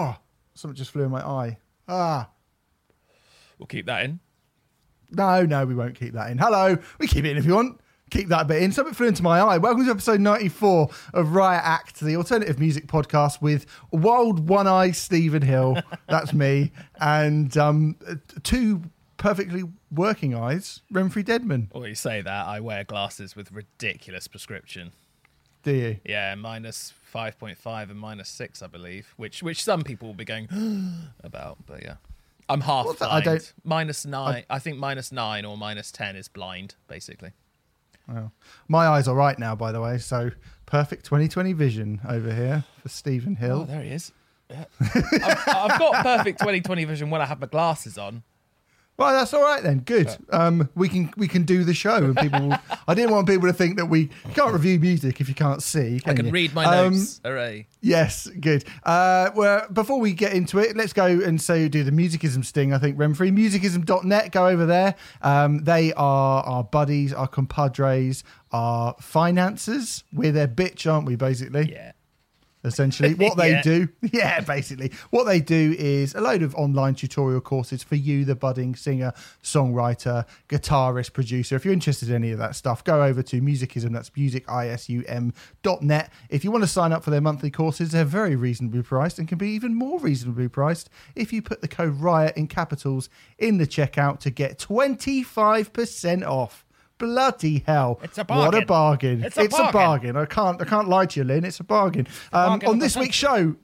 Oh, something just flew in my eye. Ah. We'll keep that in. No, no, we won't keep that in. Hello. We keep it in if you want. Keep that bit in. Something flew into my eye. Welcome to episode 94 of Riot Act, the alternative music podcast with wild one eye Stephen Hill. That's me. And um, two perfectly working eyes, Renfrey Deadman. Or you say that, I wear glasses with ridiculous prescription. Do you? Yeah, minus 5.5 and minus 6, I believe, which which some people will be going about, but yeah. I'm half What's that? I blind. don't- Minus 9, I, think minus 9 or minus 10 is blind, basically. Well, my eyes are right now, by the way. So perfect 2020 vision over here for Stephen Oh, Hill. there he is. Yeah. I've, I've got perfect 2020 vision when I have my glasses on. Well, that's all right then. Good. Um, we can we can do the show, and people. Will, I didn't want people to think that we can't review music if you can't see. I can you? read my Um, notes. Hooray. Yes, good. Uh, well, before we get into it, let's go and so do the musicism sting. I think Renfrey musicism.net. Go over there. Um, they are our buddies, our compadres, our financiers. We're their bitch, aren't we? Basically, Yeah. Essentially. What they Yeah. do, yeah, basically. What they do is a load of online tutorial courses for you, the budding singer, songwriter, guitarist, producer. If you're interested in any of that stuff, go over to musicism, that's musicisum.net. If you want to sign up for their monthly courses, they're very reasonably priced and can be even more reasonably priced if you put the code RIOT in capitals in the checkout to get 25% off. Bloody hell. It's a What a bargain. bargain. It's a bargain. bargain. I can't I can't lie to you, Lynn. It's a bargain. Um, bargain on this week's show,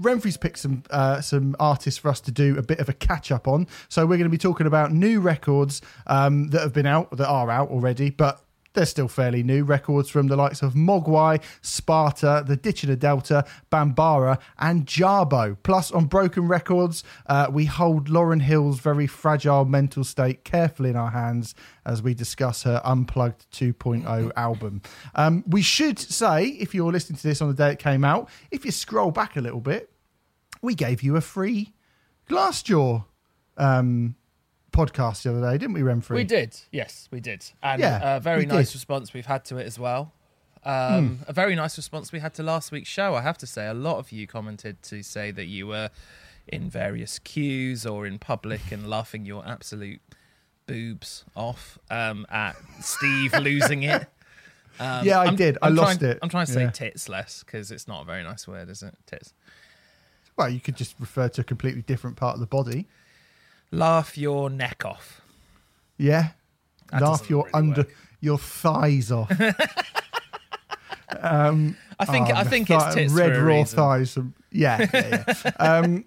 Renfrey's picked some uh, some artists for us to do a bit of a catch up on. So we're going to be talking about new records um, that have been out, that are out already, but they're still fairly new. Records from the likes of Mogwai, Sparta, The Ditch Delta, Bambara, and Jarboe. Plus, on Broken Records, uh, we hold Lauryn Hill's very fragile mental state carefully in our hands as we discuss her Unplugged 2.0 album. Um, we should say, if you're listening to this on the day it came out, if you scroll back a little bit, we gave you a free Glassjaw um, podcast the other day, didn't we, Renfrey? We did, yes, we did, and Yeah, a very nice did. response we've had to it as well. Um, Hmm. A very nice response we had to last week's show. I have to say, a lot of you commented to say that you were in various queues or in public and laughing your absolute boobs off um, at Steve losing it. Um, Yeah, I I'm- did. I I'm lost trying- it. I'm trying to say Yeah. tits less because it's not a very nice word, is it? Tits. Well, you could just refer to a completely different part of the body. Laugh your neck off. Yeah. That Laugh your really under work. your thighs off. um, I think oh, I think thigh- it's tits red raw reason. thighs. Yeah, yeah, yeah. um,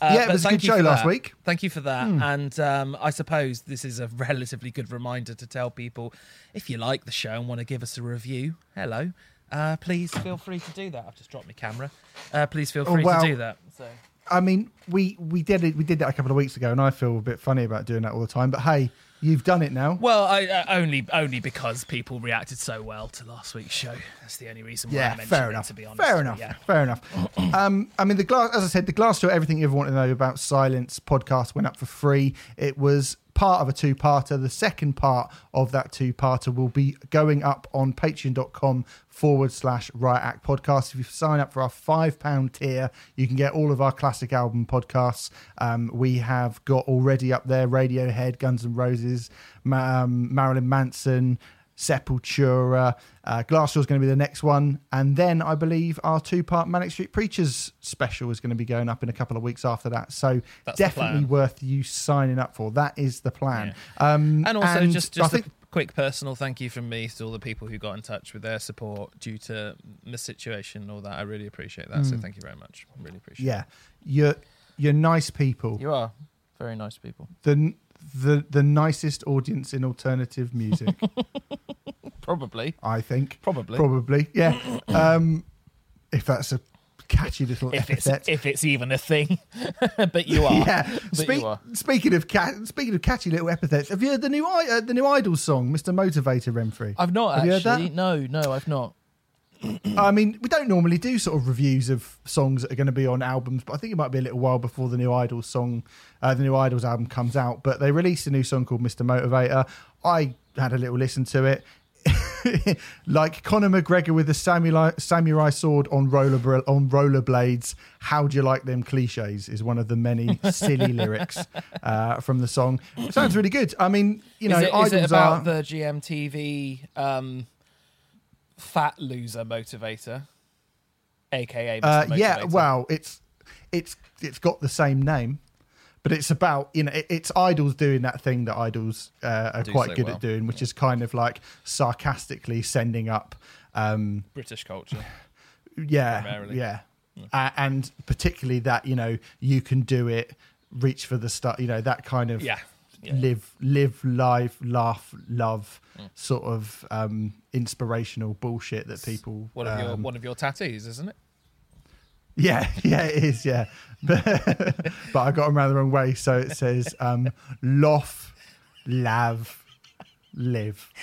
Uh, Yeah, it was a good show last that. week. Hmm. Thank you for that. And um, I suppose this is a relatively good reminder to tell people if you like the show and want to give us a review, hello, uh, please feel free to do that. I've just dropped my camera. Uh, please feel Oh, free well. to do that. So I mean, we we did it. We did that a couple of weeks ago, and I feel a bit funny about doing that all the time. But hey, you've done it now. well, I, uh, only only because people reacted so well to last week's show. That's the only reason why I Yeah, mentioned fair it. enough. To be honest, fair enough. Yeah. Fair enough. um, I mean, the glass, as I said, the Glassjaw. Everything you ever wanted to know about Silence podcast went up for free. It was part of a two-parter. The second part of that two-parter will be going up on Patreon.com forward slash Riot Act podcast. If you sign up for our five pound tier, you can get all of our classic album podcasts. Um, we have got already up there Radiohead, Guns N' Roses, um, Marilyn Manson. Sepultura. Uh, Glassjaw is going to be the next one. And then I believe our two part Manic Street Preachers special is going to be going up in a couple of weeks after that. So That's definitely worth you signing up for. That is the plan. Um, And also, just I just think, a quick personal thank you from me to all the people who got in touch with their support due to the situation and all that. I really appreciate that. So thank you very much. Really appreciate Mm. yeah, you're, you're nice people. You are very nice people. The, the, the nicest audience in alternative music, Probably. I think. Probably. Probably. Yeah. Um, if that's a catchy little if it's epithet. if it's even a thing. but you are. Yeah. But Speak, you are. speaking of cat, speaking of catchy little epithets, have you heard the new uh, the new Idol song, Mr. Motivator Renfrey? I've not Have you heard actually. that? No, no, I've not. I mean, we don't normally do sort of reviews of songs that are going to be on albums, but I think it might be a little while before the new IDLES song, uh, the new IDLES album comes out. But they released a new song called Mr. Motivator. I had a little listen to it. like Conor McGregor with a samurai, samurai sword on roller on rollerblades. How do you like them cliches? Is one of the many silly lyrics uh, from the song. It sounds really good. I mean, you know, is it, is it about are, the GMTV um, fat loser motivator, aka Mr. Uh, yeah. Well, it's it's it's got the same name. But it's about you know it, it's IDLES doing that thing that IDLES uh, are Do quite so good well. at doing, which is kind of like sarcastically sending up um, British culture. yeah primarily. yeah uh, and particularly that you know you can do it reach for the start you know that kind of Yeah. Yeah. live live live laugh love Mm. sort of um inspirational bullshit that people One of your um, one of your tattoos, isn't it? yeah yeah it is yeah but, but i got them around the wrong way so it says um lof lav live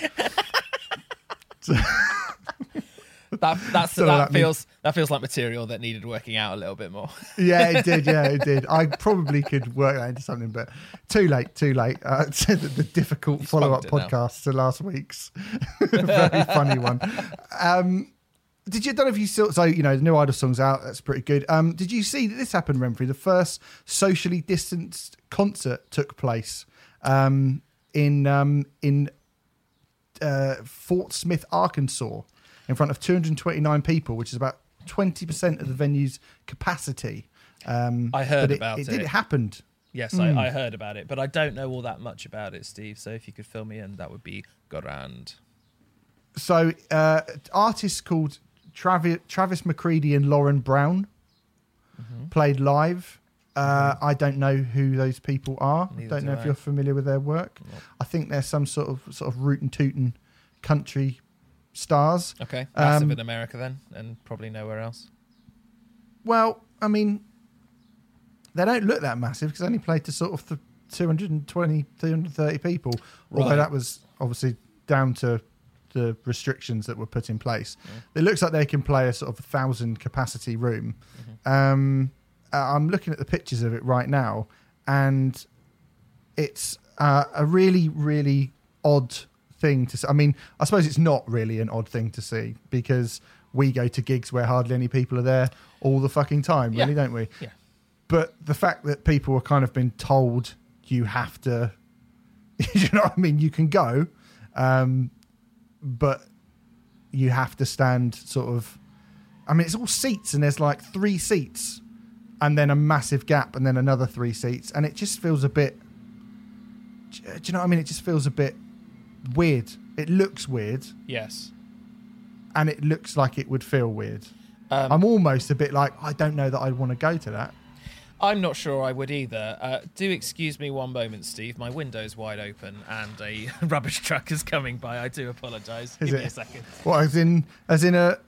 That that's So that, that means- feels that feels like material that needed working out a little bit more. yeah, it did. Yeah, it did. I probably could work that into something, but too late. Too late. Uh, the, the difficult spunked now. podcast to last week's very funny one. Um, did you? I don't know if you still. So you know, the new Idol songs out. That's pretty good. Um, did you see that this happened, Renfrey? The first socially distanced concert took place um, in um, in uh, Fort Smith, Arkansas, in front of 229 people, which is about 20% of the venue's capacity. Um, I heard but it, about it. Did it. it happened? Yes, Mm. I, I heard about it, but I don't know all that much about it, Steve. So if you could fill me in, that would be grand. So, uh, artists called Travis, Travis McCready and Lauren Brown Mm-hmm. played live. Uh, I don't know who those people are. Neither don't do know if I. you're familiar with their work. No. I think they're some sort of sort of root rootin' tootin' country stars. Okay, massive Um, in America then, and probably nowhere else. Well, I mean, they don't look that massive because they only played to sort of th- 220, 230 people. Although that was obviously down to the restrictions that were put in place. Yeah. It looks like they can play a sort of thousand capacity room. Mm-hmm. Um, uh, I'm looking at the pictures of it right now, and it's uh, a really, really odd thing to see. I mean, I suppose it's not really an odd thing to see because we go to gigs where hardly any people are there all the fucking time, Yeah. really, don't we? Yeah. But the fact that people are kind of been told you have to, you know what I mean? You can go, um, but you have to stand sort of. I mean, it's all seats, and there's like three seats, and then a massive gap, and then another three seats, and it just feels a bit. Do you know what I mean? It just feels a bit weird. It looks weird, Yes. and it looks like it would feel weird. Um, I'm almost a bit like I don't know that I'd want to go to that. I'm not sure I would either. Uh, do excuse me one moment, Steve. My window's wide open and a rubbish truck is coming by. I do apologise. Is Give me it? a second. What as in as in a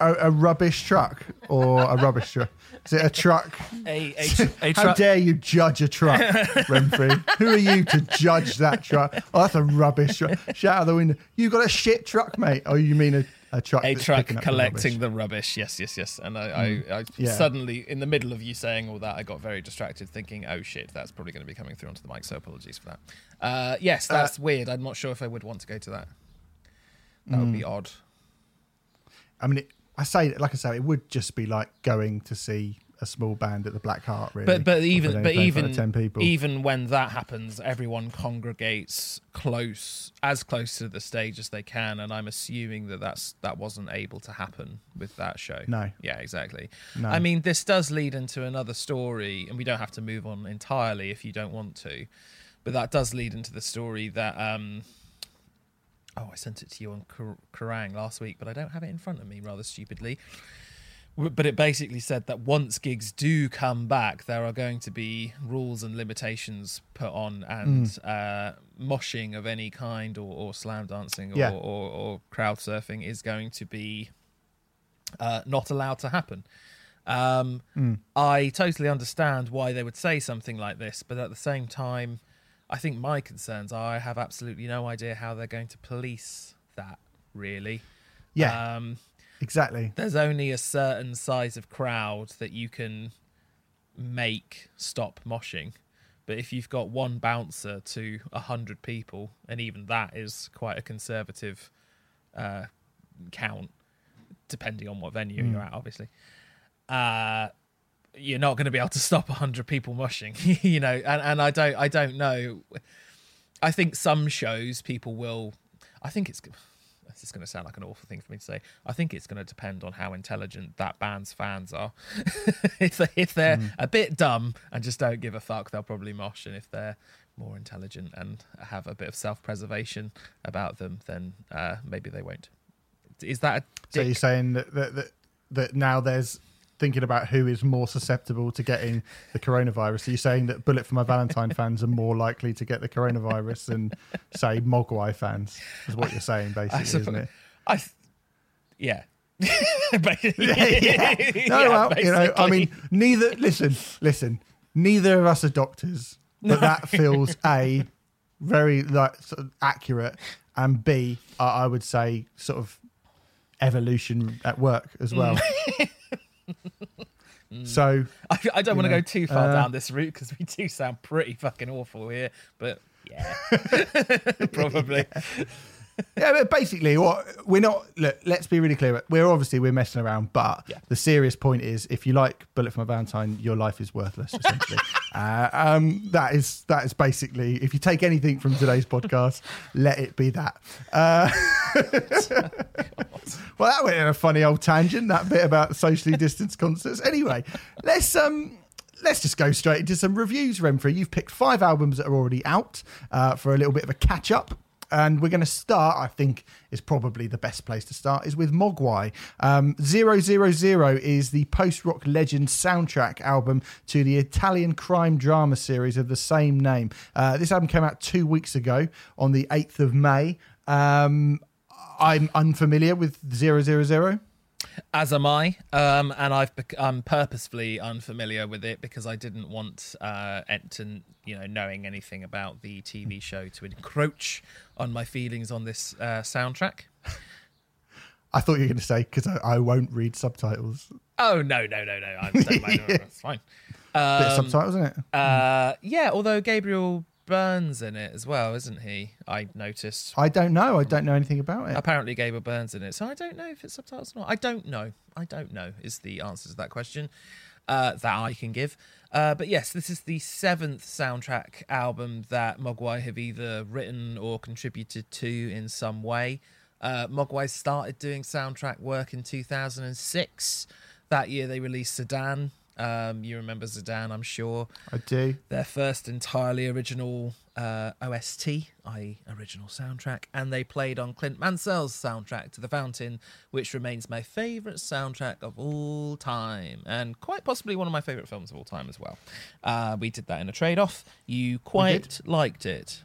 a, a rubbish truck or a rubbish truck? Is it a truck? A, a, tr- a How truck. dare you judge a truck, Renfrey? Who are you to judge that truck? Oh, that's a rubbish truck. Shout out the window. You got a shit truck, mate. Oh, you mean a, a truck? a truck up the collecting rubbish. the rubbish. Yes, yes, yes. And I, I, I Yeah. suddenly, in the middle of you saying all that, I got very distracted, thinking, "Oh shit, that's probably going to be coming through onto the mic." So apologies for that. Uh, yes, that's weird. I'm not sure if I would want to go to that. That would Mm. be odd. I mean, it, I say like I say, it would just be like going to see a small band at the Black Heart, really. But but even but only play in front even ten people. even when that happens, everyone congregates close as close to the stage as they can, and I'm assuming that that's that wasn't able to happen with that show. No. Yeah, exactly. No. I mean, this does lead into another story, and we don't have to move on entirely if you don't want to, but that does lead into the story that. um Oh, I sent it to you on Kar- Kerrang last week, but I don't have it in front of me, rather stupidly. But it basically said that once gigs do come back, there are going to be rules and limitations put on, and Hmm. uh, moshing of any kind, or, or slam dancing, or, Yeah. or, or crowd surfing is going to be uh, not allowed to happen. Um, Mm. I totally understand why they would say something like this, but at the same time, I think my concerns are I have absolutely no idea how they're going to police that. Really, yeah, Um, exactly. there's only a certain size of crowd that you can make stop moshing. But if you've got one bouncer to a hundred people, and even that is quite a conservative uh, count, depending on what venue Mm. you're at, obviously. Uh, you're not going to be able to stop 100 people mushing, you know, and, and I don't, I don't know. I think some shows people will, I think it's, this is going to sound like an awful thing for me to say. I think it's going to depend on how intelligent that band's fans are. if, they, if they're a bit dumb and just don't give a fuck, they'll probably mosh. And if they're more intelligent and have a bit of self preservation about them, then uh, maybe they won't. Is that a So you're saying that, that that that now there's thinking about who is more susceptible to getting the coronavirus. So you're saying that Bullet for My Valentine fans are more likely to get the coronavirus than say Mogwai fans is what you're saying basically, isn't it? I, th- yeah. Basically- yeah. No, Yeah, well, you know, I mean, neither. Listen, listen. Neither of us are doctors, but that feels a very like sort of accurate, and b I I would say sort of evolution at work as well. So I, I don't want to go too far uh, down this route because we do sound pretty fucking awful here. But yeah, probably. yeah, but basically, what we're not. Look, let's be really clear. We're obviously we're messing around, but Yeah. the serious point is, if you like Bullet for My Valentine, your life is worthless. Essentially, uh, um, that is that is basically. If you take anything from today's podcast, let it be that. Uh, well, that went in a funny old tangent. That bit about socially distanced concerts. Anyway, let's um. Let's just go straight into some reviews, Renfrey. You've picked five albums that are already out uh, for a little bit of a catch up. And we're going to start, I think, is probably the best place to start, is with Mogwai. Um, 000 is the post rock legend soundtrack album to the Italian crime drama series of the same name. Uh, this album came out two weeks ago on the 8th of May. Um, I'm unfamiliar with 000. As am I, um, and I've bec- I'm purposefully unfamiliar with it because I didn't want uh, to, you know, knowing anything about the TV show to encroach on my feelings on this uh, soundtrack. I thought you were going to say, because I, I won't read subtitles. Oh no, no, no, no! I don't mind. It's fine. Bit of Um, subtitles, isn't it? uh, yeah, although Gabriel Byrne's in it as well, isn't he? I noticed. I don't know. I don't know anything about it. Apparently, Gabriel Byrne's in it, so I don't know if it's subtitles or not. I don't know. I don't know is the answer to that question uh, that I can give. Uh, but yes, this is the seventh soundtrack album that Mogwai have either written or contributed to in some way. Uh, Mogwai started doing soundtrack work in 2006. That year, they released Zidane. Um, you remember Zidane, I'm sure I do. their first entirely original uh, OST, i.e., original soundtrack, and they played on Clint Mansell's soundtrack to The Fountain, which remains my favourite soundtrack of all time, and quite possibly one of my favourite films of all time as well. Uh, we did that in a trade-off. You quite liked it.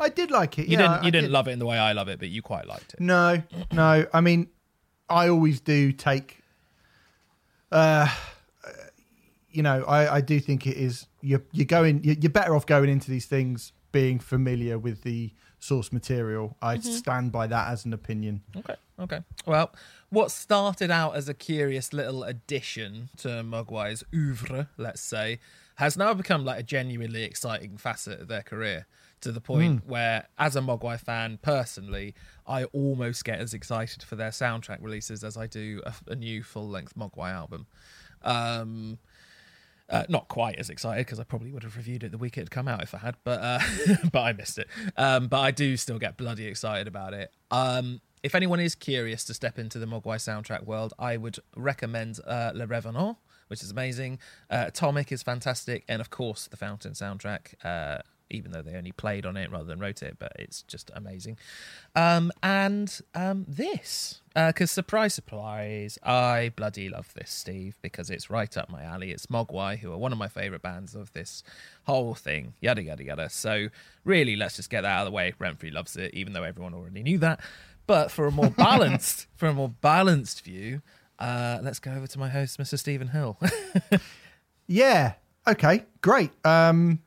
I did like it. You yeah, didn't. You I didn't did. love it in the way I love it, but you quite liked it. No, no. I mean, I always do take. Uh, you know, I, I do think it is. You're you're going. You're better off going into these things being familiar with the source material. I stand by that as an opinion. Okay. Okay. Well, what started out as a curious little addition to Mogwai's oeuvre, let's say, has now become like a genuinely exciting facet of their career to the point where, as a Mogwai fan personally, I almost get as excited for their soundtrack releases as I do a, a new full length Mogwai album. Um, uh, not quite as excited because I probably would have reviewed it the week it had come out if I had, but uh, but I missed it. Um, but I do still get bloody excited about it. Um, if anyone is curious to step into the Mogwai soundtrack world, I would recommend uh, Les Revenants, which is amazing. Uh, Atomic is fantastic, and of course the Fountain soundtrack. Uh, even though they only played on it rather than wrote it, but it's just amazing. Um, and um, this, because surprise, surprise, I bloody love this, Steve, because it's right up my alley. It's Mogwai, who are one of my favourite bands of this whole thing, yada, yada, yada. So, really, let's just get that out of the way. Renfrey loves it, even though everyone already knew that. But for a more balanced, for a more balanced view, uh, let's go over to my host, Mr. Stephen Hill. Yeah. Okay. Great. Um.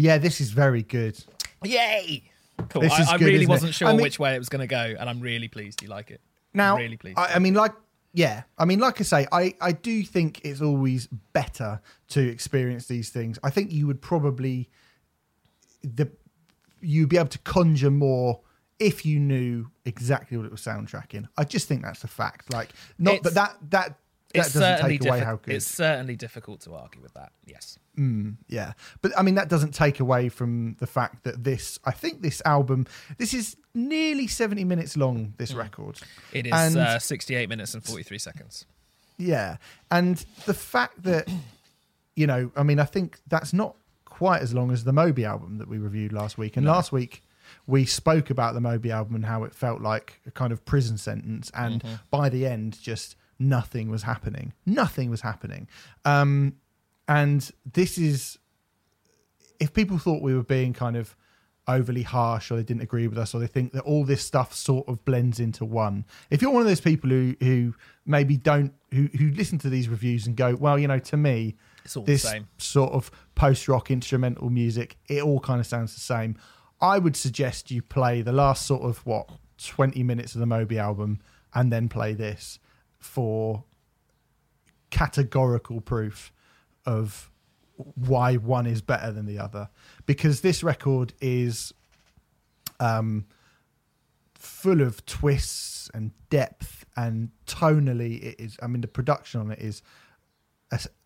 Yeah, this is very good. Yay! Cool. This is I, I good, really isn't it? wasn't sure I mean- which way it was going to go, and I'm really pleased you like it. Now, really pleased. I, I mean, like, yeah, I mean, like I say, I, I do think it's always better to experience these things. I think you would probably the you'd be able to conjure more if you knew exactly what it was soundtracking. I just think that's a fact. Like, not, It's- but that that that It's doesn't certainly take away diffi- how good. It's certainly difficult to argue with that. Yes. Mm, yeah, but I mean that doesn't take away from the fact that this. I think this album, this is nearly seventy minutes long. This mm. record, It is And- uh, 68 minutes and 43 seconds. yeah, and the fact that you know, I mean, I think that's not quite as long as the Moby album that we reviewed last week. And last week we spoke about the Moby album and how it felt like a kind of prison sentence, and mm-hmm. by the end, just nothing was happening. Nothing was happening. Um, and this is if people thought we were being kind of overly harsh or they didn't agree with us or they think that all this stuff sort of blends into one if you're one of those people who who maybe don't who who listen to these reviews and go well you know to me It's all the this same. sort of post rock instrumental music it all kind of sounds the same i would suggest you play the last sort of what 20 minutes of the moby album and then play this for categorical proof of why one is better than the other. Because this record is um full of twists and depth and tonally it is i mean the production on it is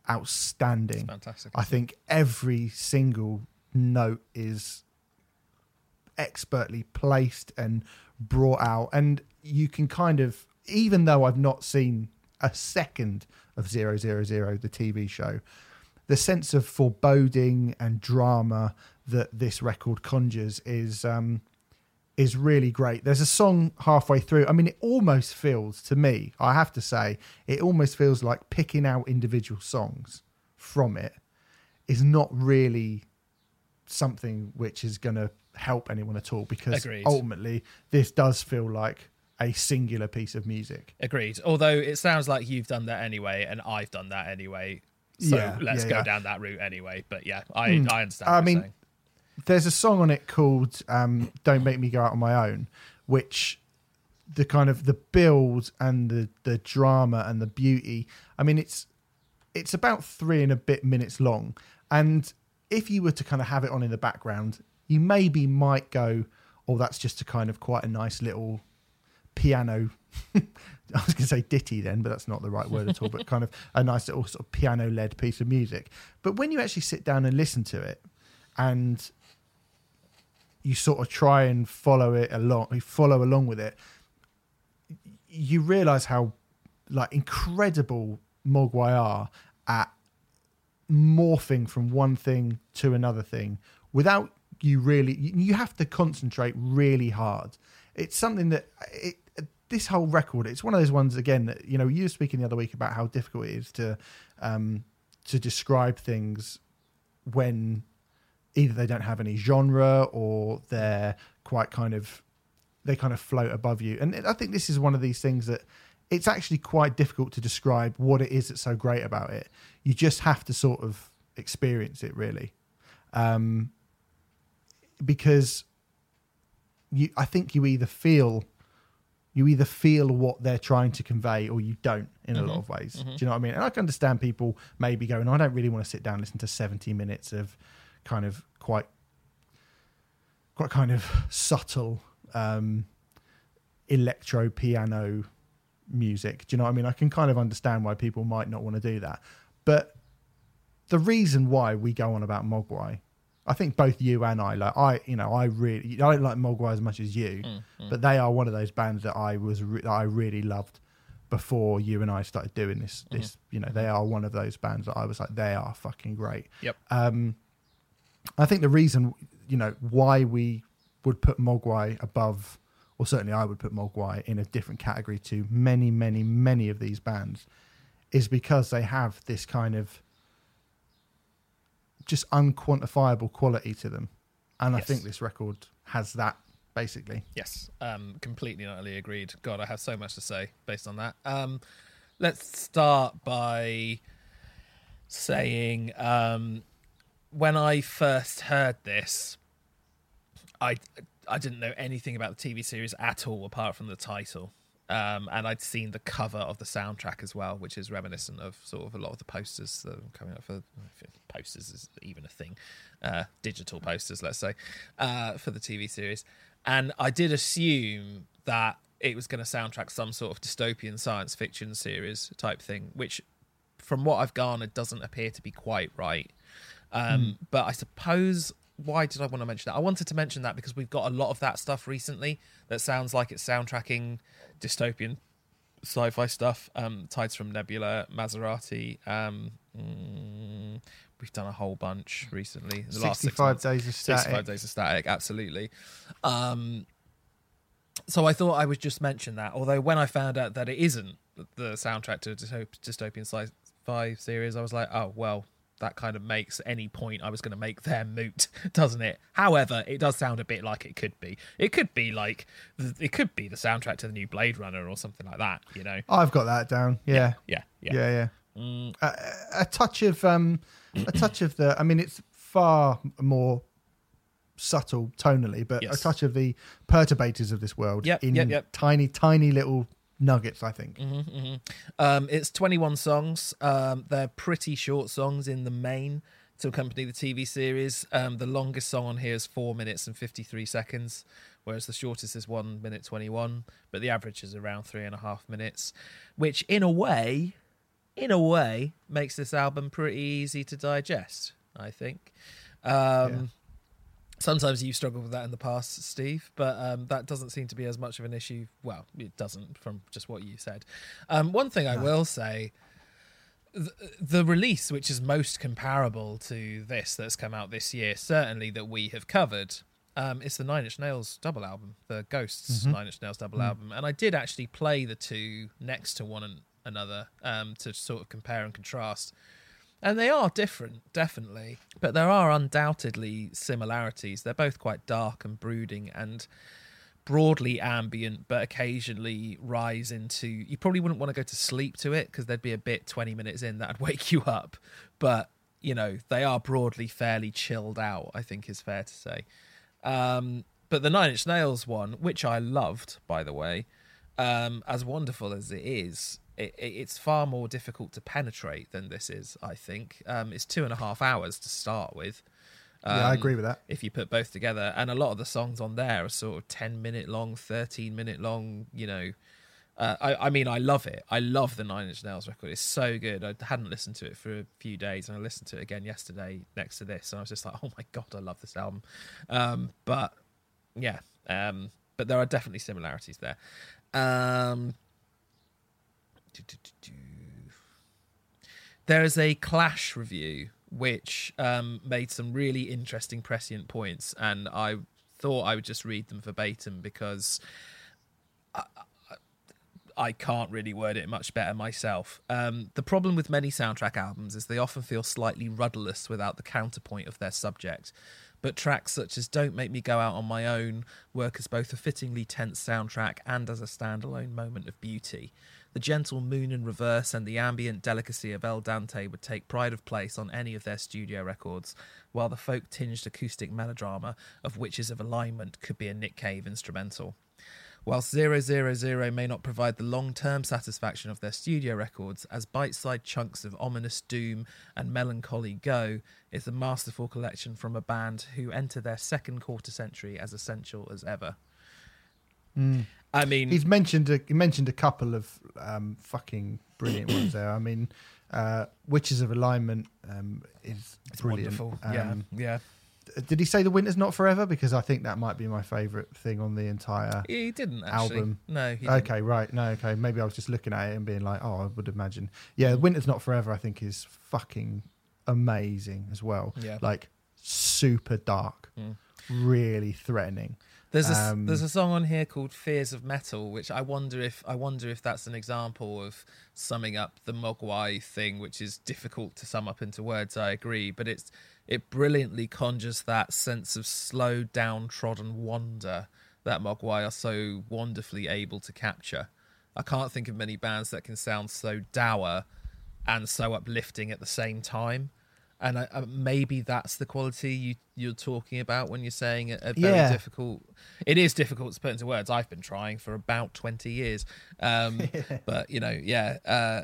outstanding. Fantastic. i think every single note is expertly placed and brought out. And you can kind of even though i've not seen a second of 000 the tv show the sense of foreboding and drama that this record conjures is um is really great. There's a song halfway through. I mean, it almost feels to me, I have to say, it almost feels like picking out individual songs from it is not really something which is going to help anyone at all because Agreed. ultimately this does feel like a singular piece of music. Agreed. Although it sounds like you've done that anyway, and I've done that anyway. So Yeah, let's yeah, go yeah. down that route anyway. But yeah, I, I understand. I mean, there's a song on it called um, "Don't Make Me Go Out on My Own," which the kind of the build and the the drama and the beauty. I mean, it's it's about three and a bit minutes long, and if you were to kind of have it on in the background, you maybe might go, "Oh, that's just a kind of quite a nice little piano." I was going to say ditty then, but that's not the right word at all. But kind of a nice little sort of piano-led piece of music. But when you actually sit down and listen to it, and you sort of try and follow it along, you follow along with it, you realize how like incredible Mogwai are at morphing from one thing to another thing without you really you you have to concentrate really hard it's something that it this whole record it's one of those ones again that you know you were speaking the other week about how difficult it is to um to describe things when either they don't have any genre or they're quite kind of they kind of float above you. And i think this is one of these things that it's actually quite difficult to describe what it is that's so great about it. You just have to sort of experience it really. Um because you i think you either feel you either feel what they're trying to convey or you don't in a lot of ways. Do you know what i mean? And i can understand people maybe going i don't really want to sit down and listen to 70 minutes of kind of quite quite kind of subtle um electro piano music. Do you know what i mean? I can kind of understand why people might not want to do that. But the reason why we go on about mogwai i think both you and i like i you know i really i don't like mogwai as much as you mm, mm. but they are one of those bands that i was re- that i really loved before you and i started doing this mm-hmm. this you know they are one of those bands that i was like they are fucking great. Yep. um, I think the reason, you know, why we would put Mogwai above, or certainly I would put Mogwai in a different category to many, many, many of these bands, is because they have this kind of just unquantifiable quality to them. And I think this record has that basically. Yes, um, completely and utterly agreed. God, I have so much to say based on that. Um, let's start by saying um, when I first heard this, I I didn't know anything about the TV series at all apart from the title. Um, and I'd seen the cover of the soundtrack as well, which is reminiscent of sort of a lot of the posters that are coming up for posters is even a thing, uh, digital posters, let's say, uh, for the TV series. and I did assume that it was going to soundtrack some sort of dystopian science fiction series type thing, which, from what I've garnered, doesn't appear to be quite right. Um, But I suppose why did I want to mention that? I wanted to mention that because we've got a lot of that stuff recently that sounds like it's soundtracking dystopian sci-fi stuff. Um, Tides from Nebula, Maserati. Um, mm, we've done a whole bunch recently. in The last six 65 months. days of static. 65 days of static, absolutely. Um, so I thought I would just mention that. Although when I found out that it isn't the soundtrack to a dystopian sci-fi series, I was like, oh well, that kind of makes any point I was going to make there moot, doesn't it? However, it does sound a bit like it could be. It could be like it could be the soundtrack to the new Blade Runner or something like that. You know? I've got that down. Yeah. Yeah, yeah. Yeah, yeah. Mm, A, a touch of um, a touch of the. I mean, it's far more subtle tonally, but a touch of the perturbators of this world Yep, in yep, yep. tiny, tiny little nuggets. I think. Mm-hmm. Um, it's 21 songs. Um, they're pretty short songs in the main to accompany the TV series. Um, the longest song on here is four minutes and 53 seconds, whereas the shortest is one minute 21. But the average is around three and a half minutes, which in a way, in a way, makes this album pretty easy to digest. I think. Um, Yeah. Sometimes you've struggled with that in the past, Steve, but um, that doesn't seem to be as much of an issue. Well, it doesn't from just what you said. Um, one thing I will say the, the release, which is most comparable to this that's come out this year, certainly that we have covered, um, is the Nine Inch Nails double album, the Ghosts Nine Inch Nails double album. And I did actually play the two next to one an- another um, to sort of compare and contrast. And they are different, definitely, but there are undoubtedly similarities. They're both quite dark and brooding and broadly ambient, but occasionally rise into. You probably wouldn't want to go to sleep to it because there'd be a bit 20 minutes in that'd wake you up. But, you know, they are broadly fairly chilled out, I think is fair to say. Um, but the Nine Inch Nails one, which I loved, by the way, um, as wonderful as it is, it, it, it's far more difficult to penetrate than this is. I think um, it's two and a half hours to start with. yeah, I Um, agree with that. If you put both together, and a lot of the songs on there are sort of ten minute long, thirteen minute long. You know, uh, I, I mean, I love it. I love the Nine Inch Nails record. It's so good. I hadn't listened to it for a few days, and I listened to it again yesterday next to this, and I was just like, oh my god, I love this album. Um, but yeah, um, but there are definitely similarities there. Um. There is a Clash review which um, made some really interesting prescient points, and I thought I would just read them verbatim because I, I, can't really word it much better myself. Um, the problem with many soundtrack albums is they often feel slightly rudderless without the counterpoint of their subject. But tracks such as Don't Make Me Go Out on My Own work as both a fittingly tense soundtrack and as a standalone moment of beauty. The gentle moon in reverse and the ambient delicacy of El Dante would take pride of place on any of their studio records, while the folk tinged acoustic melodrama of Witches of Alignment could be a Nick Cave instrumental. Whilst 000 may not provide the long term satisfaction of their studio records, as bite sized chunks of ominous doom and melancholy go, it's a masterful collection from a band who enter their second quarter century as essential as ever. Hmm. I mean, He's mentioned a, he mentioned a couple of um, fucking brilliant ones there. I mean, uh, Witches of Alignment um, is it's brilliant. wonderful. Um, yeah, Did he say The Winter's Not Forever? Because I think that might be my favourite thing on the entire. He didn't actually. album. No, he didn't. Okay, right. No, okay. Maybe I was just looking at it and being like, oh, I would imagine. Yeah, The Winter's Not Forever, I think, is fucking amazing as well. Yeah. Like, super dark, Mm. really threatening. There's a Um, there's a song on here called "Fears of Metal," which I wonder if I wonder if that's an example of summing up the Mogwai thing, which is difficult to sum up into words. I agree, but it's it brilliantly conjures that sense of slow, downtrodden wonder that Mogwai are so wonderfully able to capture. I can't think of many bands that can sound so dour and so uplifting at the same time. And I, uh, maybe that's the quality you you're talking about when you're saying a, a very Yeah. difficult. It is difficult to put into words. I've been trying for about twenty years, um, but you know, yeah, uh,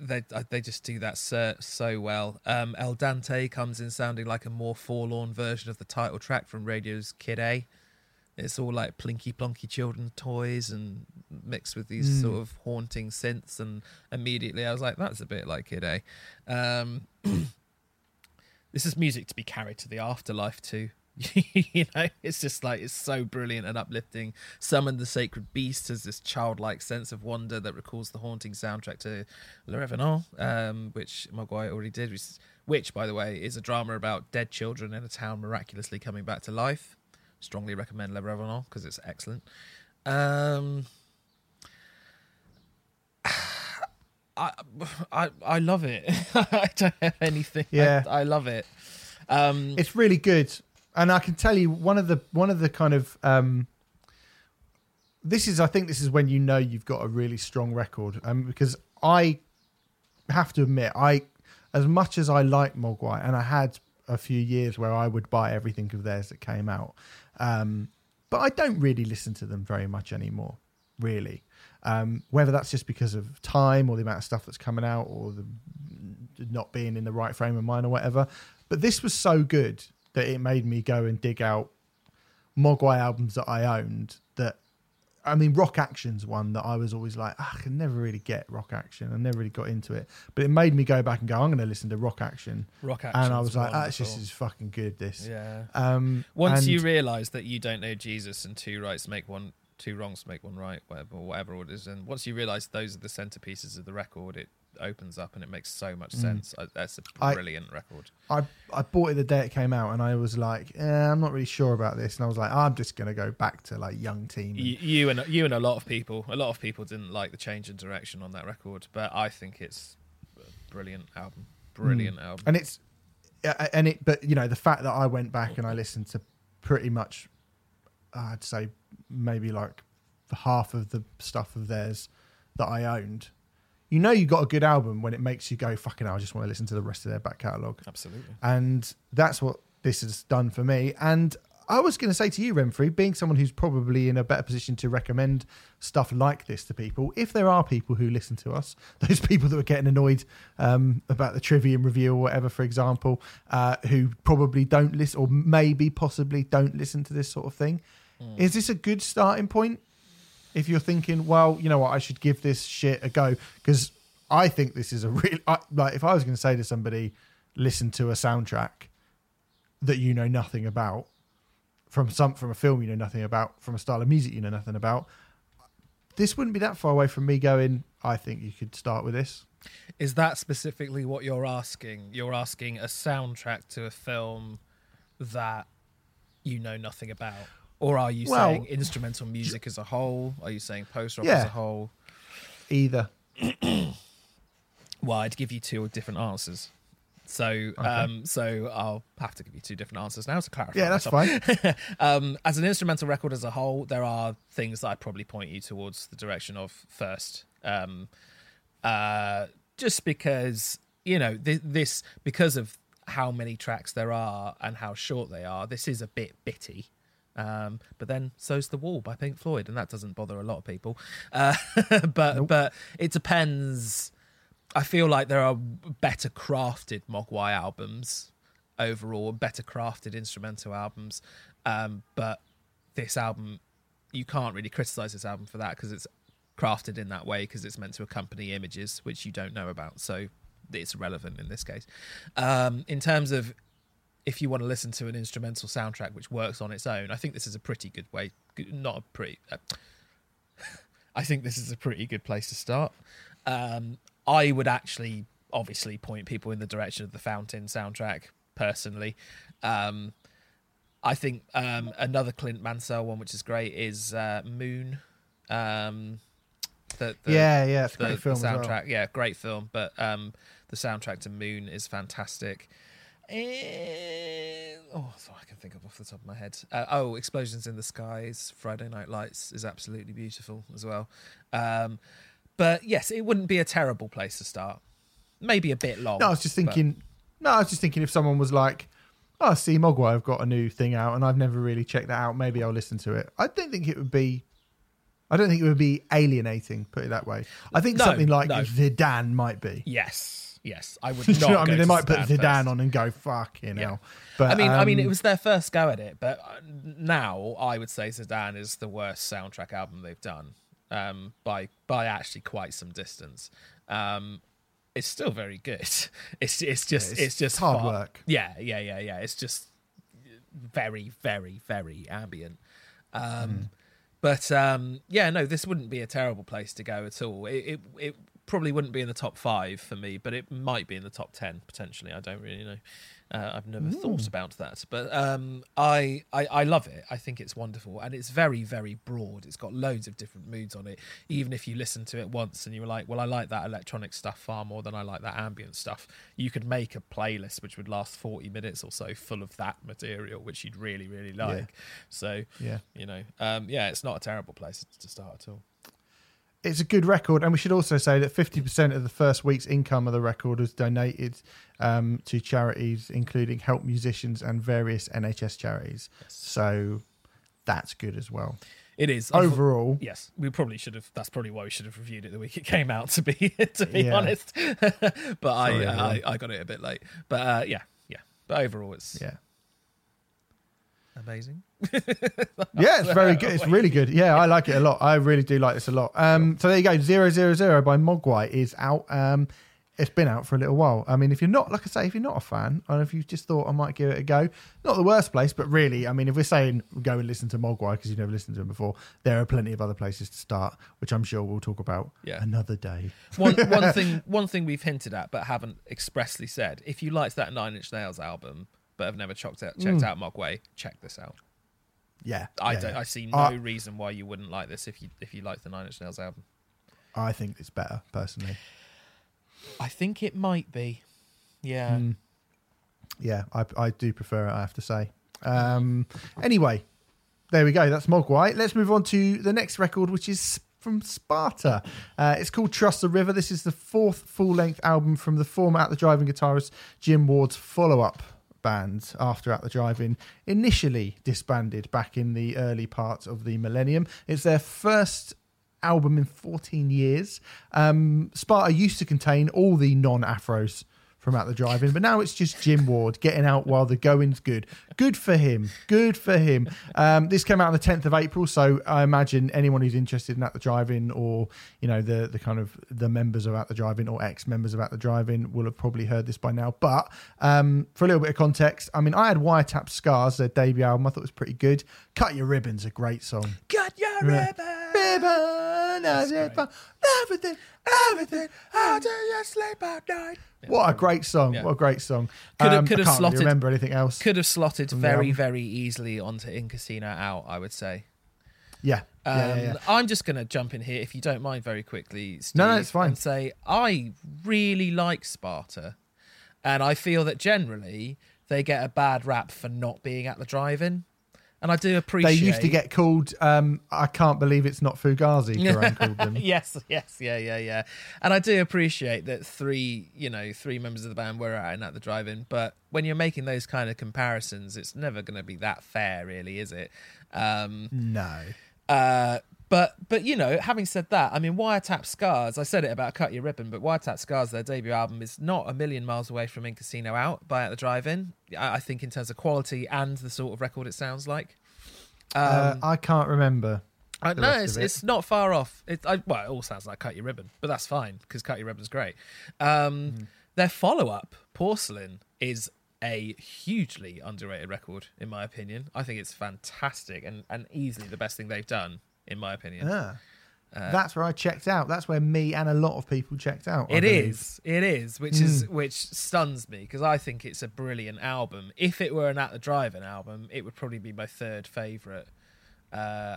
they they just do that so, so well. Um, El Dante comes in sounding like a more forlorn version of the title track from Radio's Kid A, It's all like plinky plonky children's toys and mixed with these Mm. sort of haunting synths. And immediately I was like, that's a bit like Kid A. Um, this is music to be carried to the afterlife too. you know, it's just like it's so brilliant and uplifting. Summon the sacred beast has this childlike sense of wonder that recalls the haunting soundtrack to Les Revenants, um, which Mogwai already did. Which, which, by the way, is a drama about dead children in a town miraculously coming back to life. Strongly recommend Les Revenants because it's excellent. Um, I, I I love it. I don't have anything. Yeah. I, I love it. Um, It's really good, and I can tell you one of the one of the kind of um, this is I think this is when you know you've got a really strong record, um, because I have to admit I as much as I like Mogwai, and I had a few years where I would buy everything of theirs that came out, um, but I don't really listen to them very much anymore, really. Um, whether that's just because of time or the amount of stuff that's coming out or the not being in the right frame of mind or whatever. But this was so good that it made me go and dig out Mogwai albums that I owned. That I mean, Rock Action's one that I was always like, "Ah, I can never really get Rock Action. I never really got into it. But it made me go back and go, I'm going to listen to Rock Action. rock Action. and I was like, ah, it's wonderful. just is fucking good. This. yeah. Um, Once and- you realise that you don't know Jesus and two rights make one, two wrongs to make one right, whatever, whatever it is, and once you realise those are the centerpieces of the record, it opens up and it makes so much sense. I, that's a Mm. I- brilliant record. I I bought it the day it came out, and I was like, eh, I'm not really sure about this, and I was like, I'm just gonna go back to like Young Team. and- You, you and you and a lot of people, a lot of people didn't like the change in direction on that record, but I think it's a brilliant album. Brilliant album. and it's and it but you know the fact that i went back and i listened to pretty much i'd say maybe like half of the stuff of theirs that i owned you know you got a good album when it makes you go fucking hell, i just want to listen to the rest of their back catalogue Absolutely. and that's what this has done for me. And I was going to say to you, Renfrey, being someone who's probably in a better position to recommend stuff like this to people, if there are people who listen to us, those people that were getting annoyed um, about the Trivium review or whatever, for example, uh, who probably don't listen or maybe possibly don't listen to this sort of thing, Mm. is this a good starting point? If you're thinking, well, you know what, I should give this shit a go because I think this is a real I, like. If I was going to say to somebody, listen to a soundtrack that you know nothing about from some from a film you know nothing about from a style of music you know nothing about this wouldn't be that far away from me going i think you could start with this Is that specifically what you're asking? You're asking a soundtrack to a film that you know nothing about? Or are you Well- saying instrumental music as a whole? Are you saying post rock Yeah. as a whole? either Well, I'd give you two different answers. So, um, so I'll have to give you two different answers now to clarify. yeah that's myself. fine um, as an instrumental record as a whole, there are things that I'd probably point you towards the direction of first. Um, uh, just because you know th- this, because of how many tracks there are and how short they are, this is a bit bitty. Um, but then so's the wall by Pink Floyd, and that doesn't bother a lot of people. Uh, but but it depends. I feel like there are better crafted Mogwai albums overall, better crafted instrumental albums. Um, but this album, you can't really criticize this album for that because it's crafted in that way because it's meant to accompany images which you don't know about. So it's relevant in this case. Um, in terms of if you want to listen to an instrumental soundtrack which works on its own, I think this is a pretty good way. Not a pretty. Uh, I think this is a pretty good place to start. Um, I would actually, obviously, point people in the direction of the Fountain soundtrack. Personally, um, I think um, another Clint Mansell one, which is great, is uh, Moon. Um, the, the, yeah yeah it's the, great film as well. soundtrack. Yeah, great film, but um, the soundtrack to Moon is fantastic. And, oh, all I can think of off the top of my head. Uh, oh, Explosions in the Skies, Friday Night Lights is absolutely beautiful as well. Um, but yes, it wouldn't be a terrible place to start. Maybe a bit long. no i was just but- thinking no i was just thinking if someone was like oh see mogwai have got a new thing out and i've never really checked that out maybe i'll listen to it i don't think it would be I don't think it would be alienating, put it that way. I think No, something like no. Zidane might be. Yes. Yes, I would not. I mean, they to might put Sedan Zidane first. on and go fucking Yeah. hell. But I mean, I mean, um, it was their first go at it, but uh, now I would say Zidane is the worst soundtrack album they've done um, by by actually quite some distance. Um, it's still very good. It's it's just it's it's, just hard far- work. Yeah, yeah, yeah, yeah. It's just very, very, very ambient. Um, But um, yeah, no, this wouldn't be a terrible place to go at all. It, it it probably wouldn't be in the top five for me, but it might be in the top ten potentially. I don't really know. Uh, I've never thought about that, but um, I, I I love it. I think it's wonderful, and it's very very broad. It's got loads of different moods on it. Even if you listen to it once and you were like, "Well, I like that electronic stuff far more than I like that ambient stuff," you could make a playlist which would last forty minutes or so, full of that material, which you'd really really like. So Yeah. you know, um, yeah, it's not a terrible place to start at all. It's a good record, and we should also say that fifty percent of the first week's income of the record was donated um, to charities, including Help Musicians and various NHS charities. So that's good as well. It is Overall, Yes, we probably should have. That's probably why we should have reviewed it the week it came out. To be to be Yeah. honest, but I, Sorry, uh, I. I got it a bit late. But uh, yeah, yeah. But overall, it's yeah, amazing. yeah, it's very good. It's really good. Yeah, I like it a lot. I really do like this a lot. Um, so there you go. Zero zero zero by Mogwai is out. Um, it's been out for a little while. I mean, if you're not, like I say, if you're not a fan, or if you just thought I might give it a go, not the worst place, but really, I mean, if we're saying go and listen to Mogwai because you've never listened to him before, there are plenty of other places to start, which I'm sure we'll talk about Yeah. another day. one one thing one thing we've hinted at but haven't expressly said. If you liked that Nine Inch Nails album but have never checked out checked out Mogwai, check this out. Yeah, I yeah, don't. yeah. I see no I- reason why you wouldn't like this if you if you like the Nine Inch Nails album. I think it's better personally. I think it might be. Yeah. Mm. Yeah, I, I do prefer it. I have to say. Um, anyway, there we go. That's Mogwai. Let's move on to the next record, which is from Sparta. Uh, it's called Trust the River. This is the fourth full-length album from the former At the Drive-In guitarist Jim Ward's follow-up band after At the Drive-In, initially disbanded back in the early parts of the millennium. It's their first album in 14 years. Um, Sparta used to contain all the non-afros from out the Drive-In, but now it's just Jim Ward getting out while the going's good. Good for him. Good for him. Um, this came out on the 10th of April, so I imagine anyone who's interested in At the Drive-In or you know the the kind of the members of At the Drive-In or ex-members of At the Drive-In will have probably heard this by now. But um, for a little bit of context, I mean, I had Wiretap Scars, their debut album. I thought it was pretty good. Cut Your Ribbon's a great song. Cut your Yeah. ribbon. Ribbon, as great. I- everything, everything. How do you sleep at night? What a great song! Yeah. What a great song! Could have- Um, could I have can't really slotted- remember anything else. Could have slotted very, very easily onto In Casino Out, I would say. yeah, Um, yeah, yeah, yeah. I'm just going to jump in here, if you don't mind, very quickly, Steve, No, no, it's fine. and say I really like Sparta, and I feel that generally they get a bad rap for not being at the drive-in, and I do appreciate. They used to get called. Um, I can't believe it's not Fugazi. Kerrang called them. yes, yes, yeah, yeah, yeah. And I do appreciate that three, you know, three members of the band were out and at the drive-in. But when you're making those kind of comparisons, it's never going to be that fair, really, is it? Um, No, uh, but but you know, having said that, I mean, Wiretap Scars. I said it about Cut Your Ribbon, but Wiretap Scars, their debut album, is not a million miles away from In Casino Out by At the Drive-In. I, I think in terms of quality and the sort of record it sounds like. Um, uh, I can't remember. I, no, it's, it. it's not far off. It, I, well, it all sounds like Cut Your Ribbon, but that's fine because Cut Your Ribbon's great. Um, Hmm. Their follow up, Porcelain, is a hugely underrated record, in my opinion. I think it's fantastic and, and easily the best thing they've done, in my opinion. Ah. That's where I checked out. That's where me and a lot of people checked out. I It believe. is, it is, which is which stuns me because I think it's a brilliant album. If it were an At the Drive-In album, it would probably be my third favorite. Uh,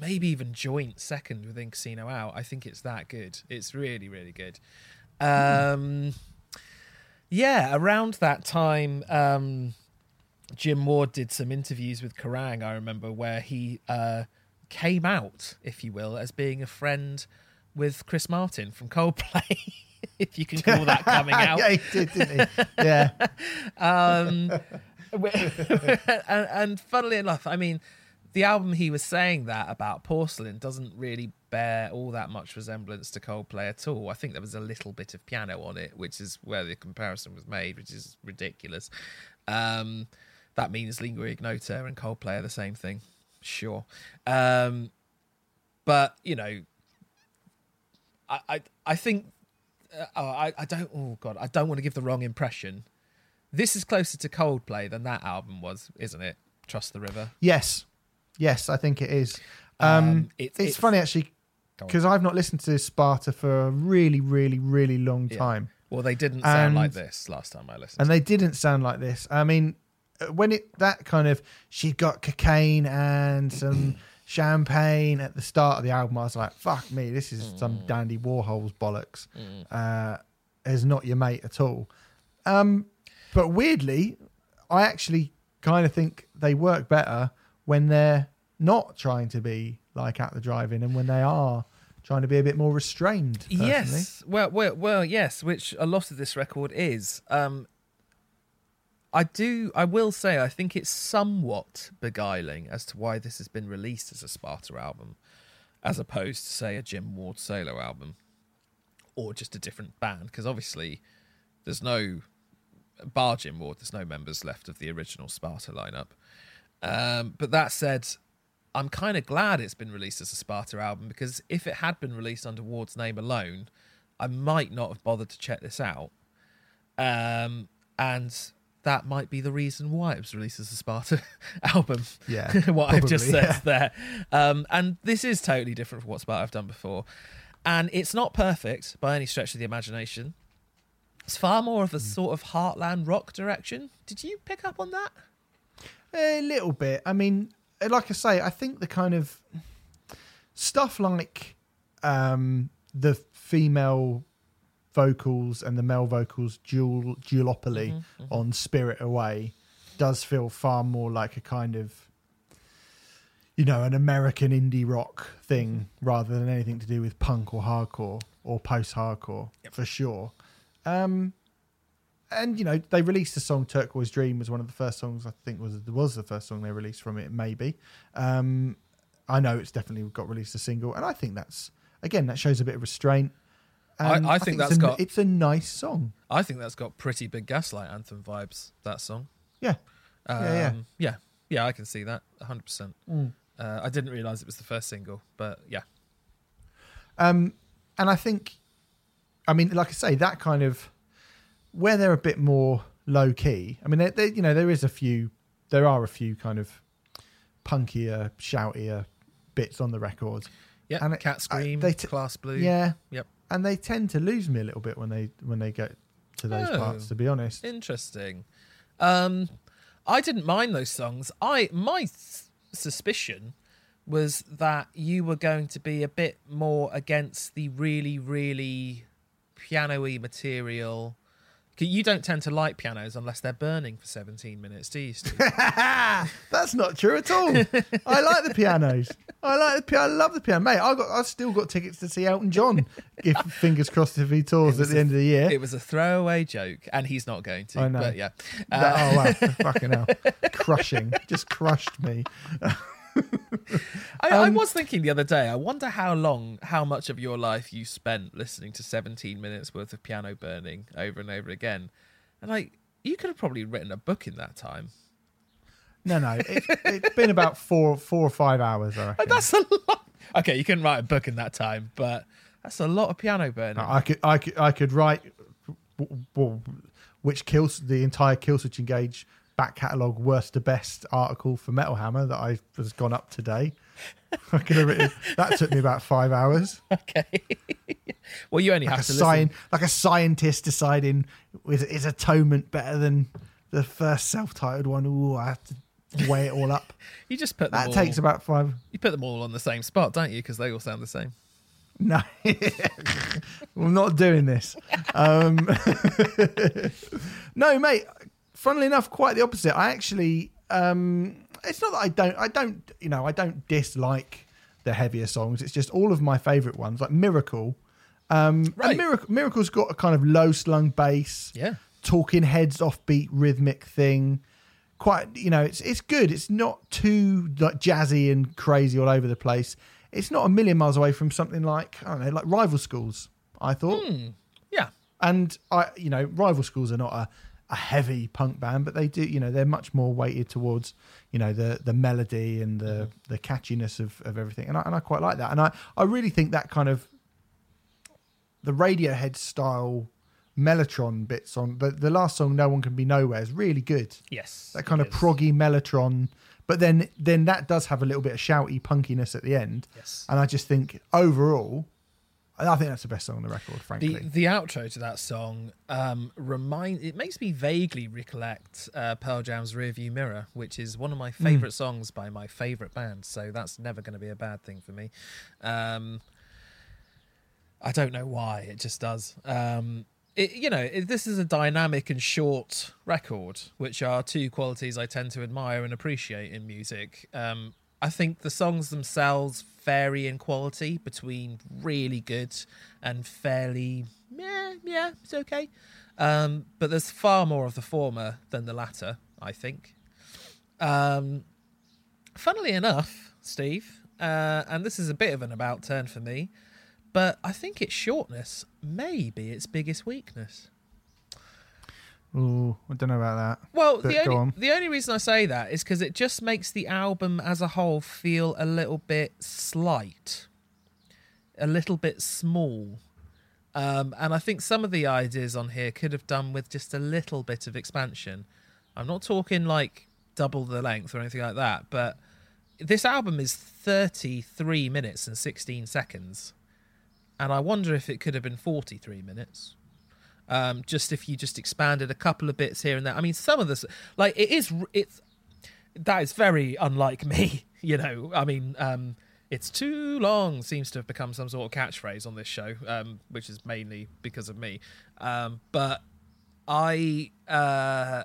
maybe even joint second with Casino Out. I think it's that good. It's really, really good. Um, yeah, around that time, um, Jim Ward did some interviews with Kerrang. I remember where he uh, came out, if you will, as being a friend with Chris Martin from Coldplay. if you can call that coming out. yeah, he did, didn't he? Yeah. Um, and, and funnily enough, I mean, the album he was saying that about Porcelain doesn't really bear all that much resemblance to Coldplay at all. I think there was a little bit of piano on it, which is where the comparison was made, which is ridiculous. Um, that means Lingua Ignota and Coldplay are the same thing, sure. Um, but you know, I I, I think uh, oh, I I don't oh god I don't want to give the wrong impression. This is closer to Coldplay than that album was, isn't it? Trust the River. Yes, yes, I think it is. Um, Um, it- it's, it's- funny actually because I've not listened to Sparta for a really, really, really long Yeah. time, Well, they didn't sound And- like this last time I listened. and they didn't sound like this. I mean, when it that kind of she got cocaine and some champagne at the start of the album, I was like, "Fuck me, this is some Mm. Dandy Warhol's bollocks." Uh, is not your mate at all. Um, but weirdly, I actually kind of think they work better when they're not trying to be like at the drive-in and when they are trying to be a bit more restrained. Personally. Yes. Well, well, well, yes. Which a lot of this record is. Um, I do. I will say. I think it's somewhat beguiling as to why this has been released as a Sparta album, as opposed to say a Jim Ward solo album, or just a different band. Because obviously, there's no bar Jim Ward. There's no members left of the original Sparta lineup. Um, but that said, I'm kind of glad it's been released as a Sparta album because if it had been released under Ward's name alone, I might not have bothered to check this out. Um, and that might be the reason why it was released as a Sparta album. Yeah, what I've just probably, said there. Um, and this is totally different from what Sparta have done before. And it's not perfect by any stretch of the imagination. It's far more of a sort of heartland rock direction. Did you pick up on that? A little bit. I mean, like I say, I think the kind of stuff like um, the female vocals and the male vocals dual duopoly on Spirit Away does feel far more like a kind of you know an American indie rock thing rather than anything to do with punk or hardcore or post hardcore for sure. Um, and you know they released the song "Turquoise Dream" was one of the first songs I think was was the first song they released from it. Maybe um, I know it's definitely got released a single, and I think that's again that shows a bit of restraint. I- And I think it's that's a, got- it's a nice song. I think that's got pretty big Gaslight Anthem vibes, that song. Yeah, Um, Yeah, yeah. yeah, yeah, I can see that 100%. Mm. Uh, I didn't realize it was the first single, but yeah. Um, and I think, I mean, like I say, that kind of where they're a bit more low key. I mean, they, they, you know, there is a few, there are a few kind of punkier, shoutier bits on the record. Yeah, And it- Cat I- Scream, they t- Class Blue. Yeah, Yep. And they tend to lose me a little bit when they when they get to those Oh. parts. To be honest, Interesting. Um, I didn't mind those songs. I my s- suspicion was that you were going to be a bit more against the really, really piano-y material. You don't tend to like pianos unless they're burning for 17 minutes, do you, Steve? that's not true at all. I like the pianos. I like the piano. I love the piano, mate. I got. I still got tickets to see Elton John. if fingers crossed if he tours at the end of the year. it was a throwaway joke, and he's not going to. I know. But yeah. That- Uh, oh wow, fucking hell, crushing, just crushed me. I, I Um, was thinking the other day. I wonder how long, how much of your life you spent listening to 17 minutes worth of piano burning over and over again, and like you could have probably written a book in that time. No, no, it, it's been about four, four or five hours. I reckon. That's a lot. Okay, you couldn't write a book in that time, but that's a lot of piano burning. I could, I could, I could write which kills the entire Killswitch Engage back catalogue worst to best article for Metal Hammer that I has gone up today. I could have written that took me about five hours. Okay. well, you only Like a, have to sci- listen. like a scientist deciding is, is Atonement better than the first self-titled one? Ooh, I have to weigh it all up. You just put them That all. takes about five. you put them all on the same spot, don't you? Because they all sound the same. No, we're not doing this. Um, no, mate. Funnily enough, quite the opposite. I actually, um, it's not that I don't, I don't, you know, I don't dislike the heavier songs. It's just all of my favourite ones, like Miracle. Um, Right. and Miracle, Miracle's got a kind of low slung bass, Yeah. talking heads offbeat rhythmic thing. quite you know it's it's good. It's not too like jazzy and crazy all over the place. It's not a million miles away from something like I don't know, like rival schools. I thought, Hmm. Yeah. and I you know rival schools are not a a heavy punk band, but they do you know they're much more weighted towards you know the the melody and the mm-hmm. the catchiness of, of everything, and I and I quite like that, and I I really think that kind of the Radiohead style Mellotron bits on the the last song, No One Can Be Nowhere, is really good. Yes. That kind of is. proggy Mellotron, but then then that does have a little bit of shouty punkiness at the end, Yes. and I just think overall, I think that's the best song on the record, frankly. The the outro to that song um, remind it makes me vaguely recollect uh, Pearl Jam's Rearview Mirror, which is one of my favorite songs by my favorite band. So that's never going to be a bad thing for me. Um, I don't know why it just does. Um, it, you know, it, this is a dynamic and short record, which are two qualities I tend to admire and appreciate in music. Um, I think the songs themselves vary in quality between really good and fairly, yeah, yeah, it's okay. Um, but there's far more of the former than the latter, I think. Um, funnily enough, Steve, uh, and this is a bit of an about turn for me, but I think its shortness may be its biggest weakness. Ooh, I don't know about that. Well, But the only on. the only reason I say that is because it just makes the album as a whole feel a little bit slight, a little bit small, um, and I think some of the ideas on here could have done with just a little bit of expansion. I'm not talking like double the length or anything like that, but this album is 33 minutes and 16 seconds, and I wonder if it could have been 43 minutes um, just if you just expanded a couple of bits here and there. I mean, some of this, like it is, it's that is very unlike me. You know, I mean, um, it's too long seems to have become some sort of catchphrase on this show, um, which is mainly because of me. Um, but I, uh,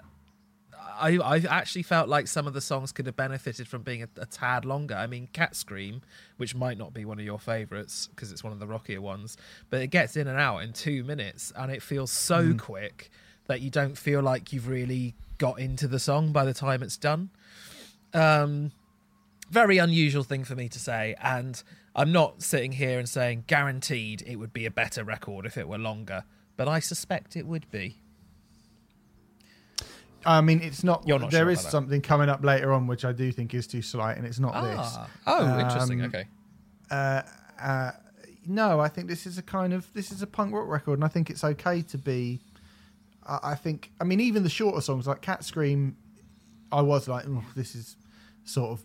I, I actually felt like some of the songs could have benefited from being a, a tad longer. I mean, Cat Scream, which might not be one of your favorites because it's one of the rockier ones, but it gets in and out in two minutes, and it feels so quick that you don't feel like you've really got into the song by the time it's done. Um, very unusual thing for me to say, and I'm not sitting here and saying guaranteed it would be a better record if it were longer, but I suspect it would be. I mean, it's not. You're not there sure is something coming up later on which I do think is too slight, and it's not Ah, oh, interesting. Um, Okay. Uh, uh, no, I think this is a kind of this is a punk rock record, and I think it's okay to be. I, I think. I mean, even the shorter songs like Cat Scream, I was like, "Oh, this is sort of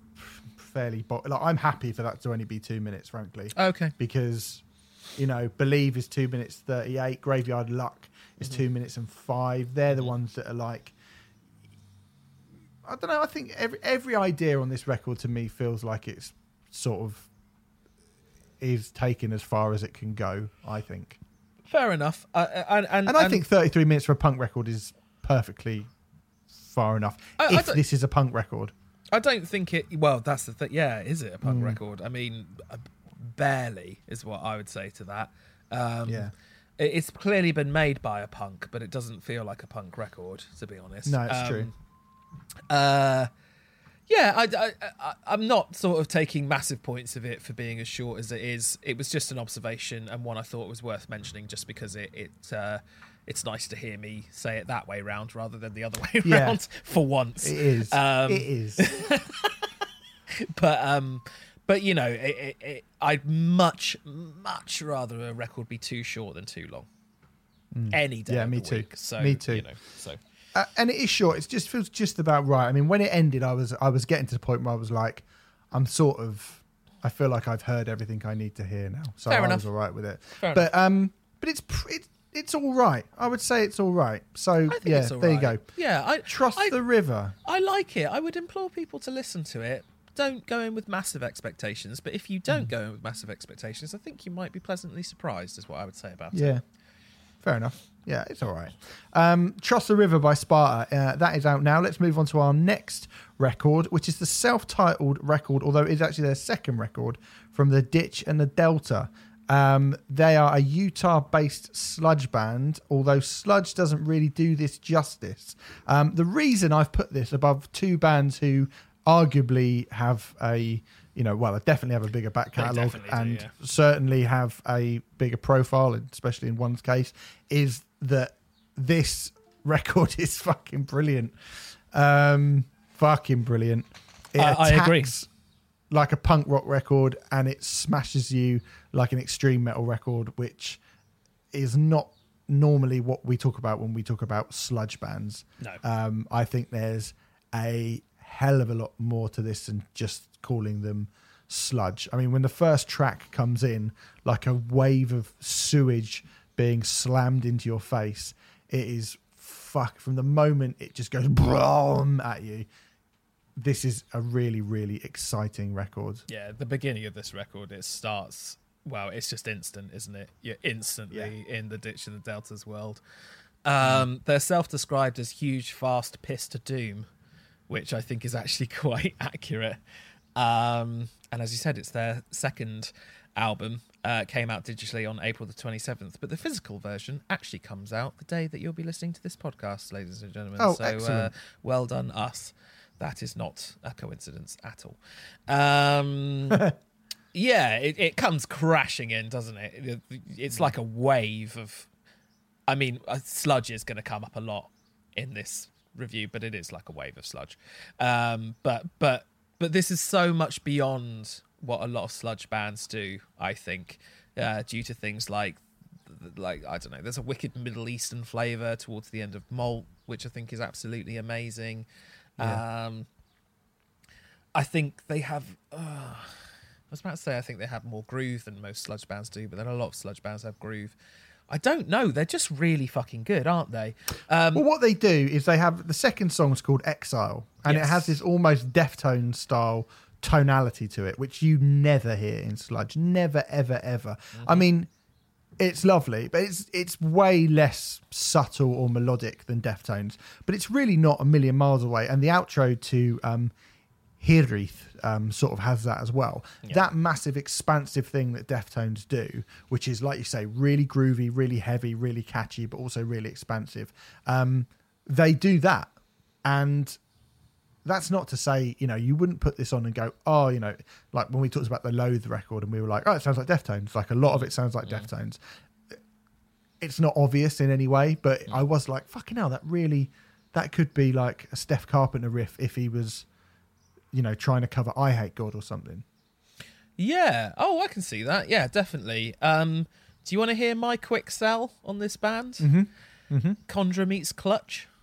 fairly. Bo-. Like, I'm happy for that to only be two minutes, frankly. Okay. because you know believe is two minutes 38 graveyard luck is Mm-hmm. two minutes and five they're the ones that are like i don't know i think every every idea on this record to me feels like it's sort of is taken as far as it can go i think Fair enough. Uh, uh, and, and, and i think 33 minutes for a punk record is perfectly far enough I- I if don't- this is a punk record I don't think it. Well, that's the thing. Yeah, is it a Mm. punk record? I mean, uh, barely is what I would say to that. Um, Yeah. it's clearly been made by a punk, but it doesn't feel like a punk record, to be honest. No, it's Um, true. Uh, yeah, I, I, I, I'm not sort of taking massive points of it for being as short as it is. It was just an observation and one I thought was worth mentioning, just because it, it uh, it's nice to hear me say it that way round rather than the other way Yeah. round for once. it is Um, it is but um but you know it, it, it, i'd much much rather a record be too short than too long any day Mm. Yeah, me too. week. so Me too. you know so uh, and it is short. It just feels just about right. I mean, when it ended, I was I was getting to the point where I was like, I'm sort of, I feel like I've heard everything I need to hear now, so Fair I enough. was all right with it. Fair but um, but it's it, it's all right. I would say it's all right. So yeah, all there you go. yeah i Trust I, the river. I like it i would implore people to listen to it don't go in with massive expectations but if you don't Mm. go in with massive expectations i think you might be pleasantly surprised is what i would say about it Yeah, fair enough. Yeah, it's all right. Um, Trust the River by Sparta. Uh, that is out now. Let's move on to our next record, which is the self-titled record, although it's actually their second record from the Ditch and the Delta. Um, they are a Utah based sludge band, although sludge doesn't really do this justice. Um, the reason I've put this above two bands who arguably have a you know, well, I definitely have a bigger back catalogue and yeah. certainly have a bigger profile, especially in one's case, is that this record is fucking brilliant. Um, fucking brilliant. It I- I agree. like a punk rock record and it smashes you like an extreme metal record, which is not normally what we talk about when we talk about sludge bands. No. Um, I think there's a hell of a lot more to this than just calling them sludge. I mean, when the first track comes in, like a wave of sewage being slammed into your face, it is fuck. From the moment it just goes boom at you, this is a really, really exciting record. Yeah, the beginning of this record, it starts. Well, it's just instant, isn't it? You're instantly in the ditch of the Delta's world. Um, they're self-described as huge, fast piss to doom, which I think is actually quite accurate. Um, and as you said, it's their second album. Uh, came out digitally on April the 27th, but the physical version actually comes out the day that you'll be listening to this podcast, ladies and gentlemen. Oh, so, uh, excellent. well done, us. That is not a coincidence at all. Um, yeah, it, it comes crashing in, doesn't it? It- It's like a wave of. I mean, uh, sludge is going to come up a lot in this review, but it is like a wave of sludge. Um, but but but this is so much beyond what a lot of sludge bands do. I think, uh, due to things like like I don't know, there's a wicked Middle Eastern flavor towards the end of Malt, which I think is absolutely amazing. Yeah. Um, I think they have. Uh, I was about to say I think they have more groove than most sludge bands do, but then a lot of sludge bands have groove. I don't know. They're just really fucking good, aren't they? Um, Well, what they do is they have the second song's called Exile, and Yes. it has this almost Deftones style tonality to it, which you never hear in sludge. Never, ever, ever. I Mm-hmm. mean, it's lovely, but it's it's way less subtle or melodic than Deftones. But it's really not a million miles away. And the outro to um, Hirith um, sort of has that as well. That massive, expansive thing that Deftones do, which is like you say, really groovy, really heavy, really catchy, but also really expansive. Um, they do that, and that's not to say you know you wouldn't put this on and go oh you know like when we talked about the Loathe record and we were like oh it sounds like Deftones like a lot of it sounds like Deftones. It's not obvious in any way, but I was like fucking hell that really that could be like a Steph Carpenter riff if he was you know trying to cover I Hate God or something. yeah. Oh, I can see that. Yeah, definitely. Um, do you want to hear my quick sell on this band? Mm-hmm. Mm-hmm. Condra meets Clutch.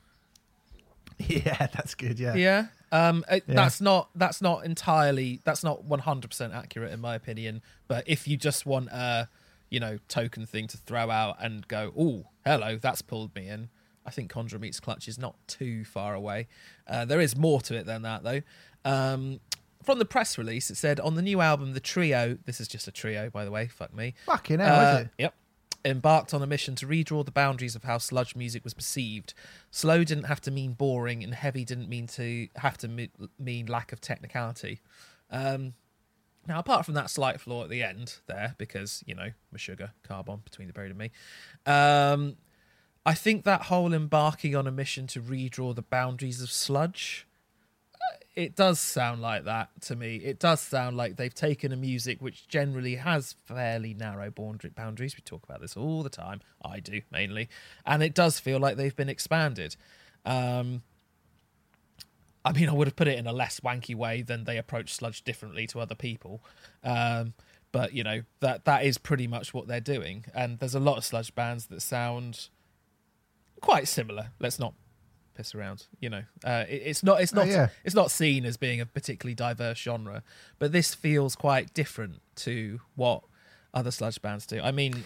Yeah, that's good. Yeah, Yeah. Um, it- Yeah. that's not that's not entirely that's not one hundred percent accurate in my opinion. But if you just want a you know token thing to throw out and go, oh, hello, that's pulled me in. I think Condra meets Clutch is not too far away. Uh, there is more to it than that though. Um, from the press release, it said on the new album, the trio. This is just a trio, by the way. Fuck me. Fucking hell, Uh, is it? Yep. Embarked on a mission to redraw the boundaries of how sludge music was perceived. Slow didn't have to mean boring, and heavy didn't mean to have to me- mean lack of technicality. Um, now, apart from that slight flaw at the end there, because you know, Meshuggah, carbon between the buried and me, um, I think that whole embarking on a mission to redraw the boundaries of sludge it does sound like that to me. It does sound like they've taken a music which generally has fairly narrow boundaries. We talk about this all the time. I do mainly, and it does feel like they've been expanded. Um, I mean, I would have put it in a less wanky way than they approach sludge differently to other people. Um, but you know that that is pretty much what they're doing. And there's a lot of sludge bands that sound quite similar. Let's not piss around. You know, uh, it, it's not it's Oh, not yeah. it's not seen as being a particularly diverse genre, but this feels quite different to what other sludge bands do. I mean,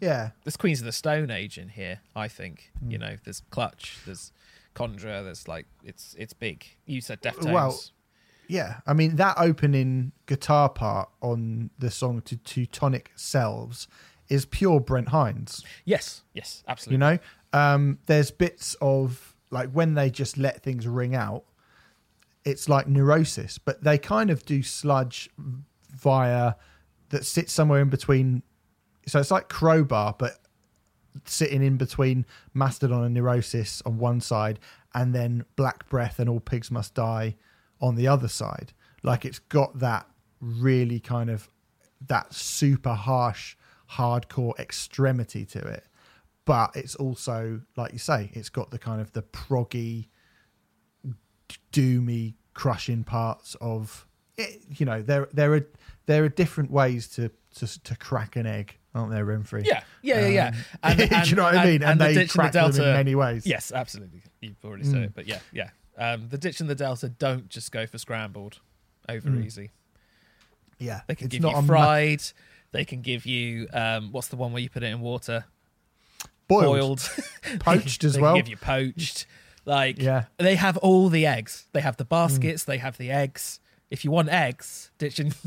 Yeah, there's Queens of the Stone Age in here. I think Hmm. you know, there's Clutch, there's Conjure, there's like it's it's big. You said Deftones. Well, Yeah, I mean that opening guitar part on the song to Teutonic Selves is pure Brent Hinds. yes, yes, absolutely. You know, um, there's bits of like when they just let things ring out. It's like neurosis, but they kind of do sludge via that sits somewhere in between so it's like Crowbar, but sitting in between Mastodon and Neurosis on one side, and then Black Breath and All Pigs Must Die on the other side. Like it's got that really kind of that super harsh, hardcore extremity to it. But it's also, like you say, it's got the kind of the proggy, doomy, crushing parts of it. You know, there there are there are different ways to to, to crack an egg, aren't there, Renfrey? Yeah, yeah, yeah, Um, yeah. do you know what I mean? And, the they ditch and the crack them in many ways. Yes, absolutely. You've already said Mm. it, but yeah, yeah. Um, the ditch and the delta don't just go for scrambled, over Mm. easy. yeah. They can It's give not you a ma- fried. they can give you um, what's the one where you put it in water? Boiled, poached as well. Give you poached. Like Yeah. Mm. they have all the eggs. They have the baskets. They have the eggs. If you want eggs, ditching,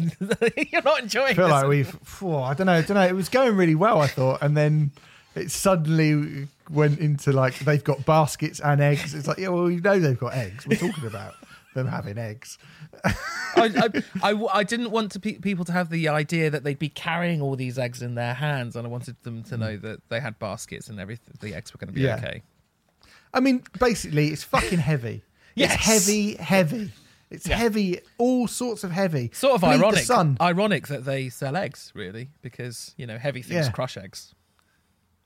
you're not enjoying. I feel like we've. phew, I don't know. I don't know. It was going really well, I thought, and then it suddenly went into like they've got baskets and eggs. It's like, yeah, well, you know they've got eggs. We're talking about them having eggs. I, I, I, I didn't want to pe- people to have the idea that they'd be carrying all these eggs in their hands, and I wanted them to know mm. that they had baskets and everything. The eggs were going to be Yeah. okay. I mean, basically, it's fucking heavy. Yes. It's heavy, heavy. It's Yeah. heavy, all sorts of heavy. Sort of Bleed ironic. Ironic that they sell eggs, really, because you know heavy things Yeah. crush eggs.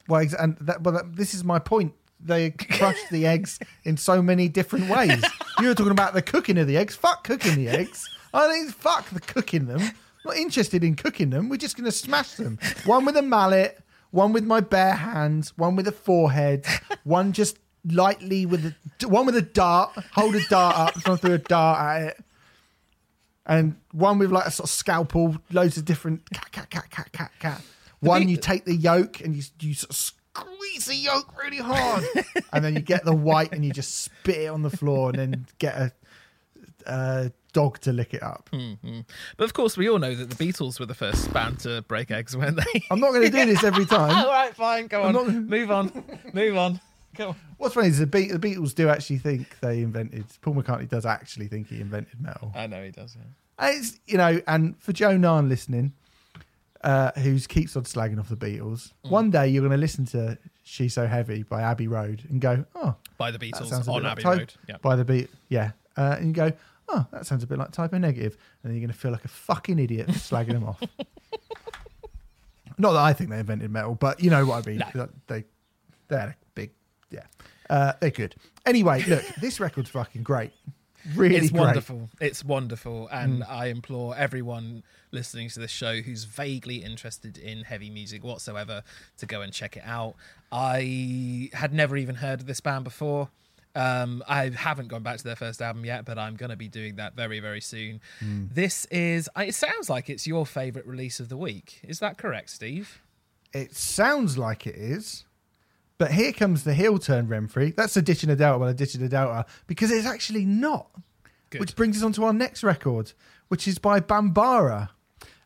Well, and that, well, that, this is my point. They crush the eggs in so many different ways. You were talking about the cooking of the eggs. Fuck cooking the eggs. I think fuck the cooking them. I'm not interested in cooking them. We're just going to smash them. One with a mallet, one with my bare hands, one with a forehead, one just lightly with a one with a dart. Hold a dart up, trying to throw a dart at it. And one with like a sort of scalpel, loads of different cat, cat, cat, cat, cat, cat. One, you take the yolk and you you sort of squeeze the yolk really hard, and then you get the white and you just spit it on the floor, and then get a, a dog to lick it up. hmm But of course, we all know that the Beatles were the first band to break eggs, weren't they? I'm not going to do this every time. all right, fine, go on, not- move on, move on. Go on. What's funny is the, Be- the Beatles do actually think they invented. Paul McCartney does actually think he invented metal. I know he does. Yeah. And It's you know, and for Joe Narn listening, uh, who keeps on slagging off the Beatles, Mm. one day you're going to listen to "She's So Heavy" by Abbey Road and go, "Oh, By the Beatles on like Abbey type- Road. Yeah. by the beat, yeah," uh, and you go, "Oh, that sounds a bit like Type O Negative," and then you're going to feel like a fucking idiot for slagging them off. Not that I think they invented metal, but you know what I mean. No. They they're a big, yeah, uh, they're good. Anyway, look, this record's fucking great. Really it's great. wonderful. It's wonderful, and Mm. I implore everyone listening to this show who's vaguely interested in heavy music whatsoever to go and check it out. I had never even heard of this band before. Um, I haven't gone back to their first album yet, but I'm going to be doing that very, very soon. Mm. This is. It sounds like it's your favorite release of the week. Is that correct, Steve? It sounds like it is. But here comes the heel turn, Renfrey. That's a ditch and a delta, well, a ditch and a delta, because it's actually not. Good. Which brings us on to our next record, which is by Bambara.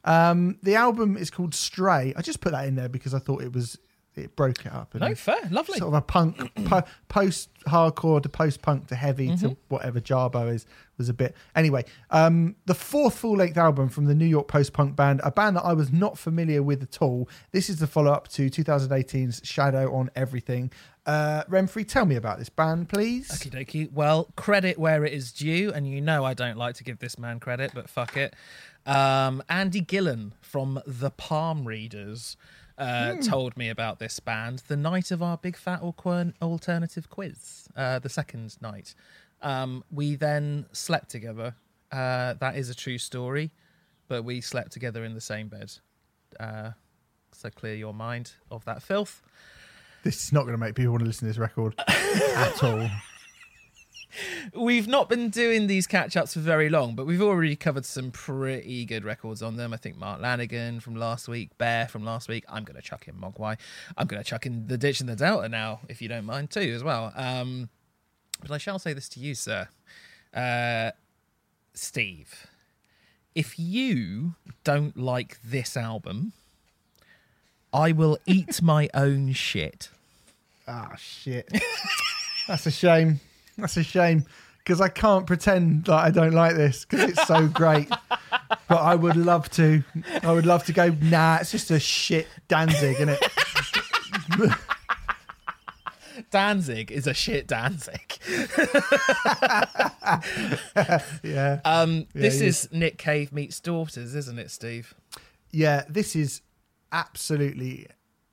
Um, the album is called Stray. I just put that in there because I thought it was it broke it up. and No, fair, lovely. Sort of a punk, po- post hardcore to post punk to heavy Mm-hmm. to whatever Jarboe is was a bit. Anyway, um, the fourth full length album from the New York post punk band, a band that I was not familiar with at all. This is the follow up to 2018's Shadow on Everything. Uh, Renfrey, tell me about this band, please. Okie dokie. Well, credit where it is due, and you know I don't like to give this man credit, but fuck it. Um, Andy Gillan from the Palm Readers uh, told me about this band the night of our big fat alternative quiz, uh, the second night. Um, we then slept together. Uh, that is a true story, but we slept together in the same bed. Uh, so clear your mind of that filth. This is not going to make people want to listen to this record at all. We've not been doing these catch ups for very long, but we've already covered some pretty good records on them. I think Mark Lanegan from last week, Bear from last week. I'm going to chuck in Mogwai. I'm going to chuck in The Ditch and the Delta now, if you don't mind, too, as well. Um, but I shall say this to you, sir. Uh, Steve, if you don't like this album, I will eat my own shit. Ah, shit. That's a shame. That's a shame. because I can't pretend that I don't like this because it's so great. but I would love to. I would love to go. Nah, it's just a shit Danzig, isn't it? Danzig is a shit Danzig. yeah, Um, this he is Nick Cave meets daughters, isn't it, Steve? yeah. This is absolutely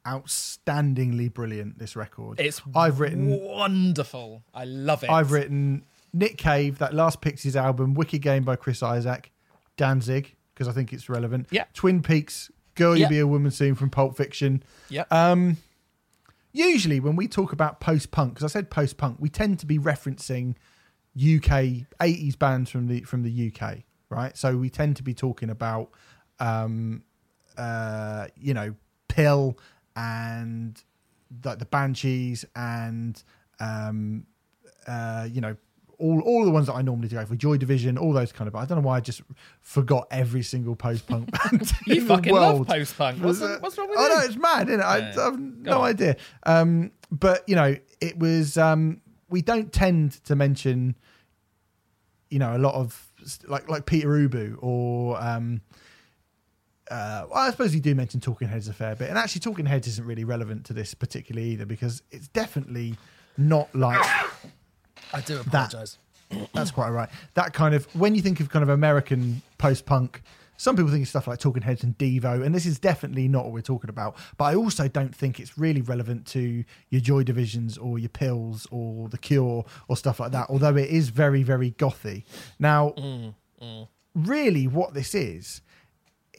outstandingly brilliant. This record. It's I've written. wonderful. I love it. I've written Nick Cave, that last Pixies album, Wicked Game by Chris Isaak, Danzig, because I think it's relevant. Yeah. Twin Peaks, Girl You Yeah. Be a Woman Soon from Pulp Fiction. Yep. Um, usually when we talk about post punk, because I said post punk, we tend to be referencing UK 80s bands from the from the UK, right? So we tend to be talking about um uh you know, PiL and like the Banshees and um uh you know all, all the ones that I normally do for Joy Division, all those kind of. I don't know why I just forgot every single post punk band. you in the fucking love post punk. What's, uh, what's wrong with I you? know it's mad, isn't it? I, Yeah. I've no on. idea. Um, but you know, it was. Um, we don't tend to mention, you know, a lot of like like Pere Ubu or. Um, uh, well, I suppose you do mention Talking Heads a fair bit, and actually, Talking Heads isn't really relevant to this particularly either because it's definitely not like I do That- apologise. that's quite right. That kind of when you think of kind of American post punk, some people think of stuff like Talking Heads and Devo, and this is definitely not what we're talking about. But I also don't think it's really relevant to your Joy Divisions or your PiLs or the Cure or stuff like that. Although it is very very gothy. Now, really, what this is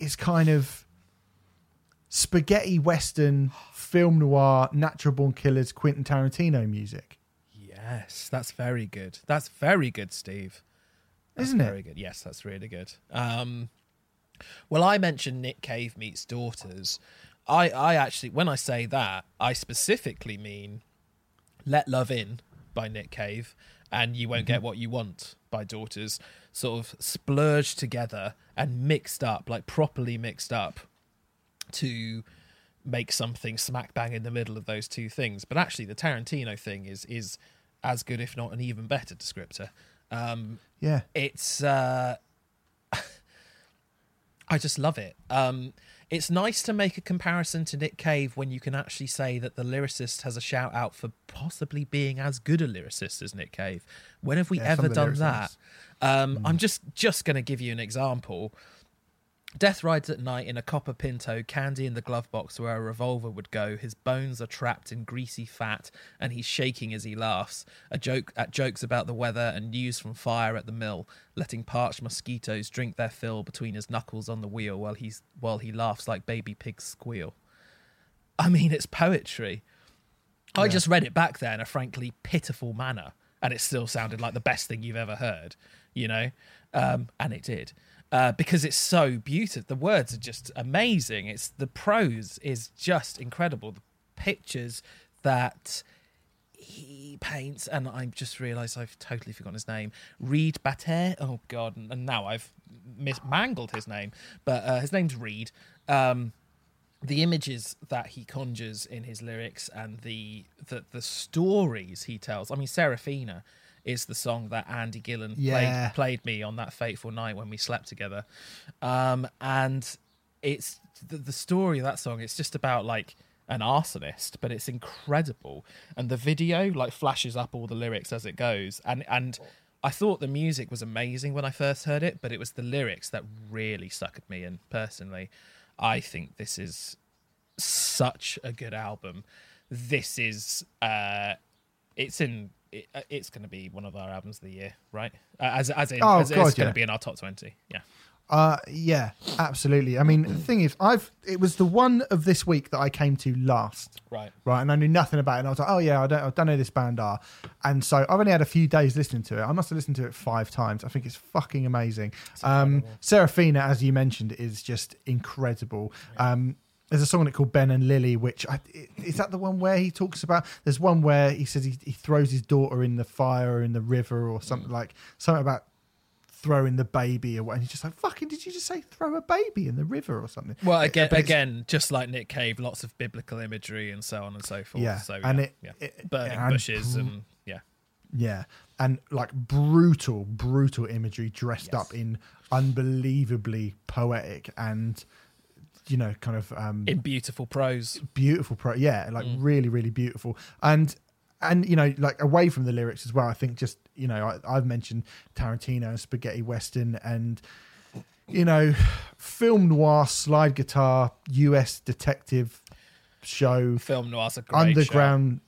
is kind of spaghetti western film noir natural born killers Quentin Tarantino music, Yes, that's very good. That's very good, Steve. That's isn't it? Very good. Yes, that's really good. Um, well, I mentioned Nick Cave meets daughters. I, I actually, when I say that, I specifically mean "Let Love In" by Nick Cave and "You Won't Get What You Want" by Daughters, sort of splurged together and mixed up, like properly mixed up, to make something smack bang in the middle of those two things. But actually, the Tarantino thing is is as good, if not an even better descriptor. Um, Yeah. it's uh I just love it. Um it's nice to make a comparison to Nick Cave when you can actually say that the lyricist has a shout out for possibly being as good a lyricist as Nick Cave. When have we Yeah, ever done that? Um, I'm just just going to give you an example. Death rides at night in a copper pinto, candy in the glove box where a revolver would go. His bones are trapped in greasy fat, and he's shaking as he laughs. A joke at jokes about the weather and news from fire at the mill, letting parched mosquitoes drink their fill between his knuckles on the wheel while he's while he laughs like baby pigs squeal. I mean, it's poetry. I just read it back there in a frankly pitiful manner, and it still sounded like the best thing you've ever heard, you know? Um, and it did. Uh, because it's so beautiful. The words are just amazing. It's the prose is just incredible. The pictures that he paints, and I just realised I've totally forgotten his name. Reed Bater. Oh God! And now I've mismangled his name, but uh, his name's Reed. Um, the images that he conjures in his lyrics and the, the the stories he tells. I mean, Serafina is the song that Andy Gillan Yeah. played played me on that fateful night when we slept together, um, and it's the, the story of that song. It's just about like an arsonist, but it's incredible, and the video like flashes up all the lyrics as it goes, and and. I thought the music was amazing when I first heard it, but it was the lyrics that really suckered me in personally. I think this is such a good album. This is uh it's in it, uh, it's going to be one of our albums of the year, right? Uh, as as in Oh, as, God, it's going to be in our top 20. Yeah. Uh, yeah, absolutely. I mean, the thing is, I've it was the one of this week that I came to last, Right. right? And I knew nothing about it. And I was like, oh yeah, I don't, I don't know who this band are. And so I've only had a few days listening to it. I must have listened to it five times. I think it's fucking amazing. Um, Serafina, as you mentioned, is just incredible. Um, there's a song in it called Ben and Lily, which I, is that the one where he talks about? There's one where he says he, he throws his daughter in the fire or in the river or something Mm. like something about throwing the baby away. And he's just like, fucking, did you just say throw a baby in the river or something? Well, again, again, just like Nick Cave, lots of biblical imagery and so on and so forth. Yeah, So and yeah, it- yeah. it- burning and- bushes and yeah, Yeah. and like brutal, brutal imagery dressed Yes. up in unbelievably poetic and you know kind of um in beautiful prose. beautiful prose, yeah like Mm. really really beautiful and and you know like away from the lyrics as well i think just you know I, i've mentioned tarantino and spaghetti western and you know film noir slide guitar us detective show Film noir's a underground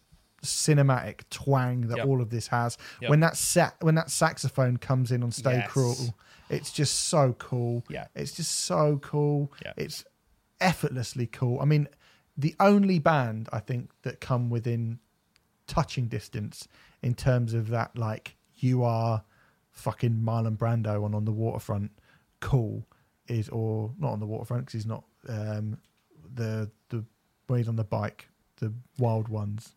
cinematic twang that Yep. all of this has Yep. when that sa- when that saxophone comes in on stay Yes. cruel it's just so cool Yeah. it's just so cool Yeah. it's effortlessly cool i mean the only band i think that come within touching distance in terms of that like you are fucking marlon brando on on the waterfront cool is or not on the waterfront because he's not um the the when he's on the bike the wild ones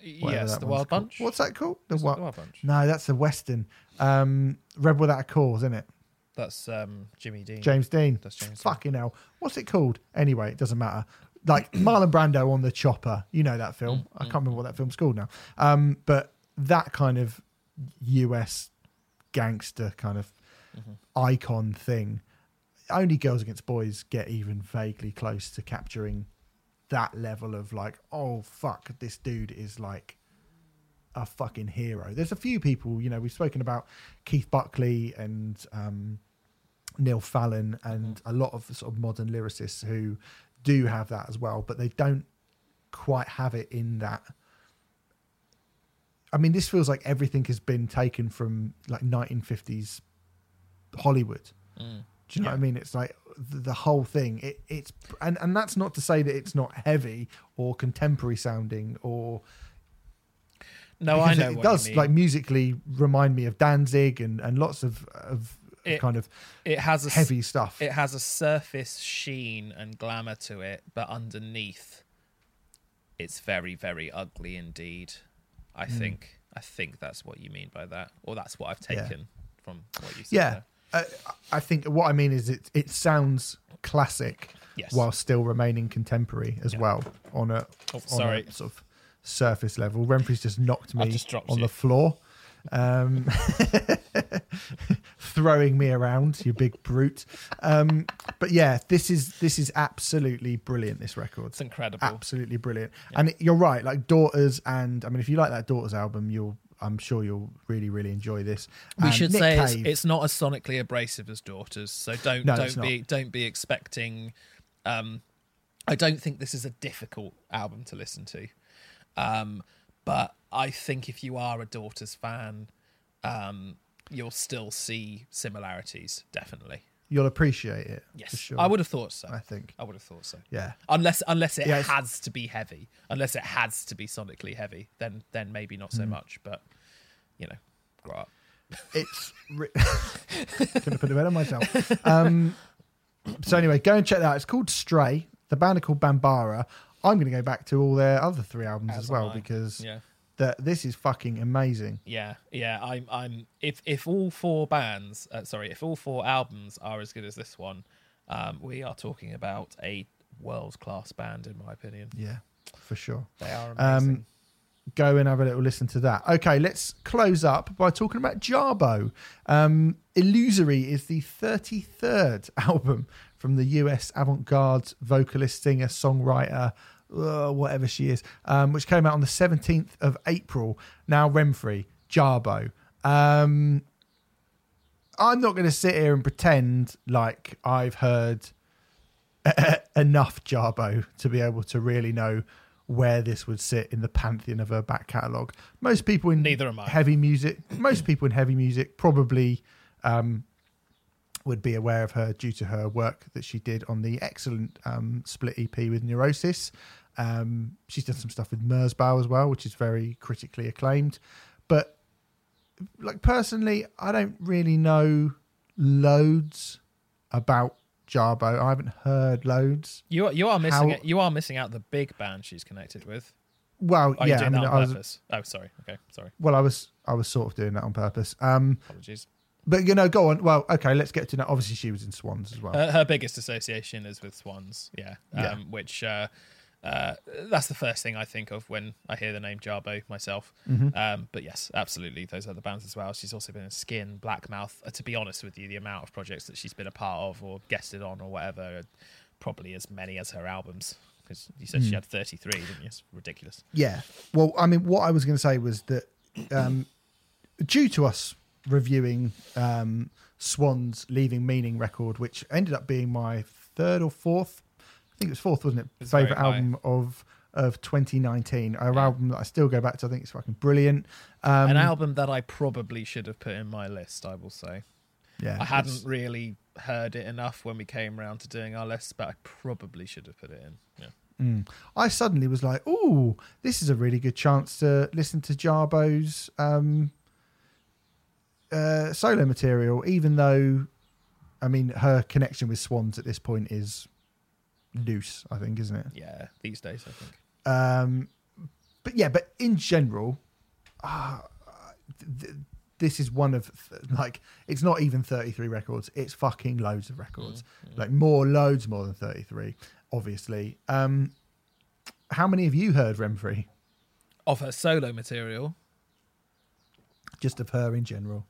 Yes, the Wild called. Bunch. what's that called the Is the Wild Bunch. no that's the western um rebel without a cause isn't it That's um, Jimmy Dean. James Dean. That's James Dean. Fucking hell. What's it called? Anyway, it doesn't matter. Like Marlon Brando on the chopper. You know that film. Mm, I can't remember what that film's called now. Um, but that kind of US gangster kind of Mm-hmm. icon thing. Only Girls Against Boys get even vaguely close to capturing that level of like, oh fuck, this dude is like a fucking hero. There's a few people, you know, we've spoken about Keith Buckley and um, Neil Fallon and a lot of sort of modern lyricists who do have that as well, but they don't quite have it in that. I mean, this feels like everything has been taken from like 1950s Hollywood. Mm. Do you know Yeah. what I mean? It's like the, the whole thing. It, it's and and that's not to say that it's not heavy or contemporary sounding or No, I because know it what does you mean. like musically remind me of Danzig and and lots of of It- kind of it has a heavy stuff. It has a surface sheen and glamour to it, but underneath, it's very, very ugly indeed. I Hmm. think. I think that's what you mean by that, or that's what I've Yeah. taken from what you said. yeah, uh, I think what I mean is it it sounds classic Yes. while still remaining contemporary as Yeah. well on a Oh, on sorry. a sort of surface level. Renfrey's just knocked me just on you. the floor, um, throwing me around. You big brute. Um, but yeah, this is this is absolutely brilliant. This record. It's incredible. absolutely brilliant. And you're right, like Daughters, and I mean, if you like that Daughters album, you'll, I'm sure you'll really, really enjoy this. we And should Nick say it's, it's not as sonically abrasive as Daughters, so don't No, don't be don't be expecting. Um, I don't think this is a difficult album to listen to, um, but I think if you are a Daughters fan, um, you'll still see similarities. Definitely, you'll appreciate it. yes, for sure. I would have thought so. I think. I would have thought so. Yeah, Unless unless it Yeah, has to be heavy, unless it has to be sonically heavy, then then maybe not so much. But you know, grow up. it's. Ri- Couldn't put it better myself. Um, so anyway, go and check that out. It's called Stray. The band are called Bambara. I'm going to go back to all their other three albums as, As well I. because Yeah. That this is fucking amazing. Yeah, yeah. I'm, I'm. If if all four bands, uh, sorry, if all four albums are as good as this one, um, we are talking about a world class band, in my opinion. Yeah, for sure. They are Um, go and have a little listen to that. Okay, let's close up by talking about Jarboe. Um, Illusory is the 33rd album from the US avant garde vocalist, singer, songwriter, uh, whatever she is, um, which came out on the 17th of April. Now, Renfrey, Jarboe. Um, I'm not going to sit here and pretend like I've heard enough Jarboe to be able to really know where this would sit in the pantheon of her back catalogue. Most people in Neither am I. heavy music, most people in heavy music probably um, would be aware of her due to her work that she did on the excellent um, split EP with Neurosis. Um, she's done some stuff with Merzbow as well, which is very critically acclaimed. But like personally, I don't really know loads about Jarboe. I haven't heard loads. You are, you are missing how- it. You are missing out the big band she's connected with. Well, yeah, I mean, that I on was? Oh, sorry. Okay, sorry. well, I was I was sort of doing that on purpose. Um, Apologies. but you know, go on. Well, okay, let's get to that. Obviously, she was in Swans as well. Her, her biggest association is with Swans. Yeah. Um, Yeah. Which uh, uh, that's the first thing I think of when I hear the name Jarboe myself. Mm-hmm. Um, but yes, absolutely, those other bands as well. She's also been in Skin, Blackmouth. Uh, to be honest with you, the amount of projects that she's been a part of or guested on or whatever, probably as many as her albums. Because you said she Mm. had 33, didn't you? It's ridiculous. Yeah. Well, I mean, what I was going to say was that um, due to us reviewing um, Swan's Leaving Meaning record, which ended up being my third or fourth, think it was fourth, wasn't it? It's Favorite album of of 2019. Our Yeah. album that I still go back to. I think it's fucking brilliant. Um, An album that I probably should have put in my list, I will say. Yeah, I hadn't it's- really heard it enough when we came around to doing our lists, but I probably should have put it in. Yeah. Mm. I suddenly was like, "Oh, this is a really good chance to listen to Jarboe's um, uh, solo material." Even though, I mean, her connection with Swans at this point is loose. I think, isn't it? Yeah, these days, I think. Um, but yeah, but in general, uh, th- th- this is one of th- like it's not even 33 records. It's fucking loads of records. Mm, Like more, loads more than 33. Obviously. Um, how many have you heard Remfrey? Of her solo material, Just of her in general.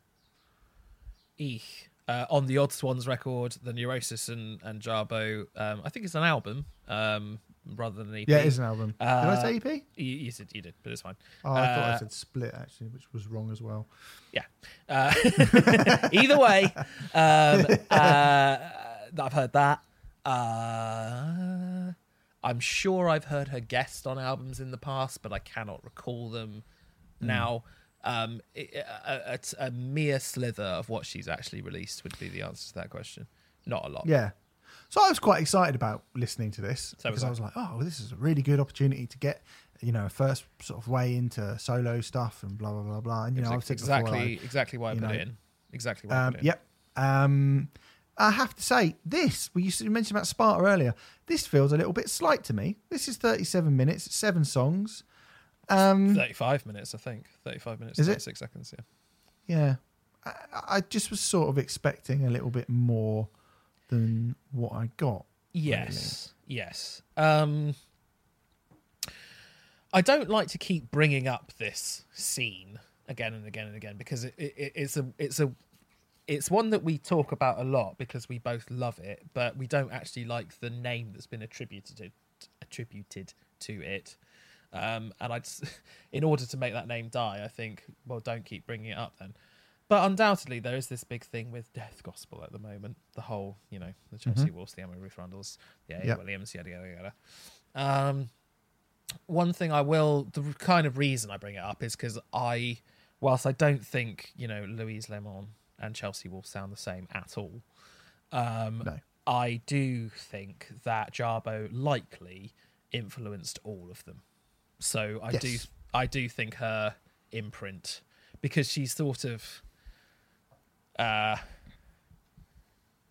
Eek. Uh, on the Odd Swans record, the Neurosis and, and Jarboe, um, I think it's an album um, rather than an EP. Yeah, it is an album. did I Uh, say EP? You, you said you did, but it's fine. Oh, I thought I uh, said split actually, which was wrong as well. Uh, either way, um, uh, I've heard that. Uh, I'm sure I've heard her guest on albums in the past, but I cannot recall them now. Um, a, a, a mere slither of what she's actually released would be the answer to that question. Not a lot. Yeah. So I was quite excited about listening to this So because I I. was like, oh, well, this is a really good opportunity to get, you know, a first sort of way into solo stuff and blah blah blah blah. And you know, I've said before, exactly like, exactly why I put know, it in. Exactly why I um, put it in. yep. Um, I have to say, this we used to mention about Sparta earlier. This feels a little bit slight to me. This is 37 minutes, seven songs. Um, 35 minutes, I think. 35 minutes, Is it? 36 seconds, yeah. yeah, I, I just was sort of expecting a little bit more than what I got. Yes, yes. Um, I don't like to keep bringing up this scene again and again and again because it, it, it's a it's a it's one that we talk about a lot because we both love it, but we don't actually like the name that's been attributed attributed to it. Um, and I, just, in order to make that name die, I think, well, don't keep bringing it up then. But undoubtedly, there is this big thing with Death Gospel at the moment. The whole, you know, the Chelsea Wolfes, the Emma Ruth Rundles, the A. Yep. Williams, yada yada yada. Um, one thing I will, the kind of reason I bring it up is because I, whilst I don't think you know Louise Lemon and Chelsea Wolfes sound the same at all, um, No. I do think that Jarboe likely influenced all of them. So I do, I do think her imprint because she's sort of uh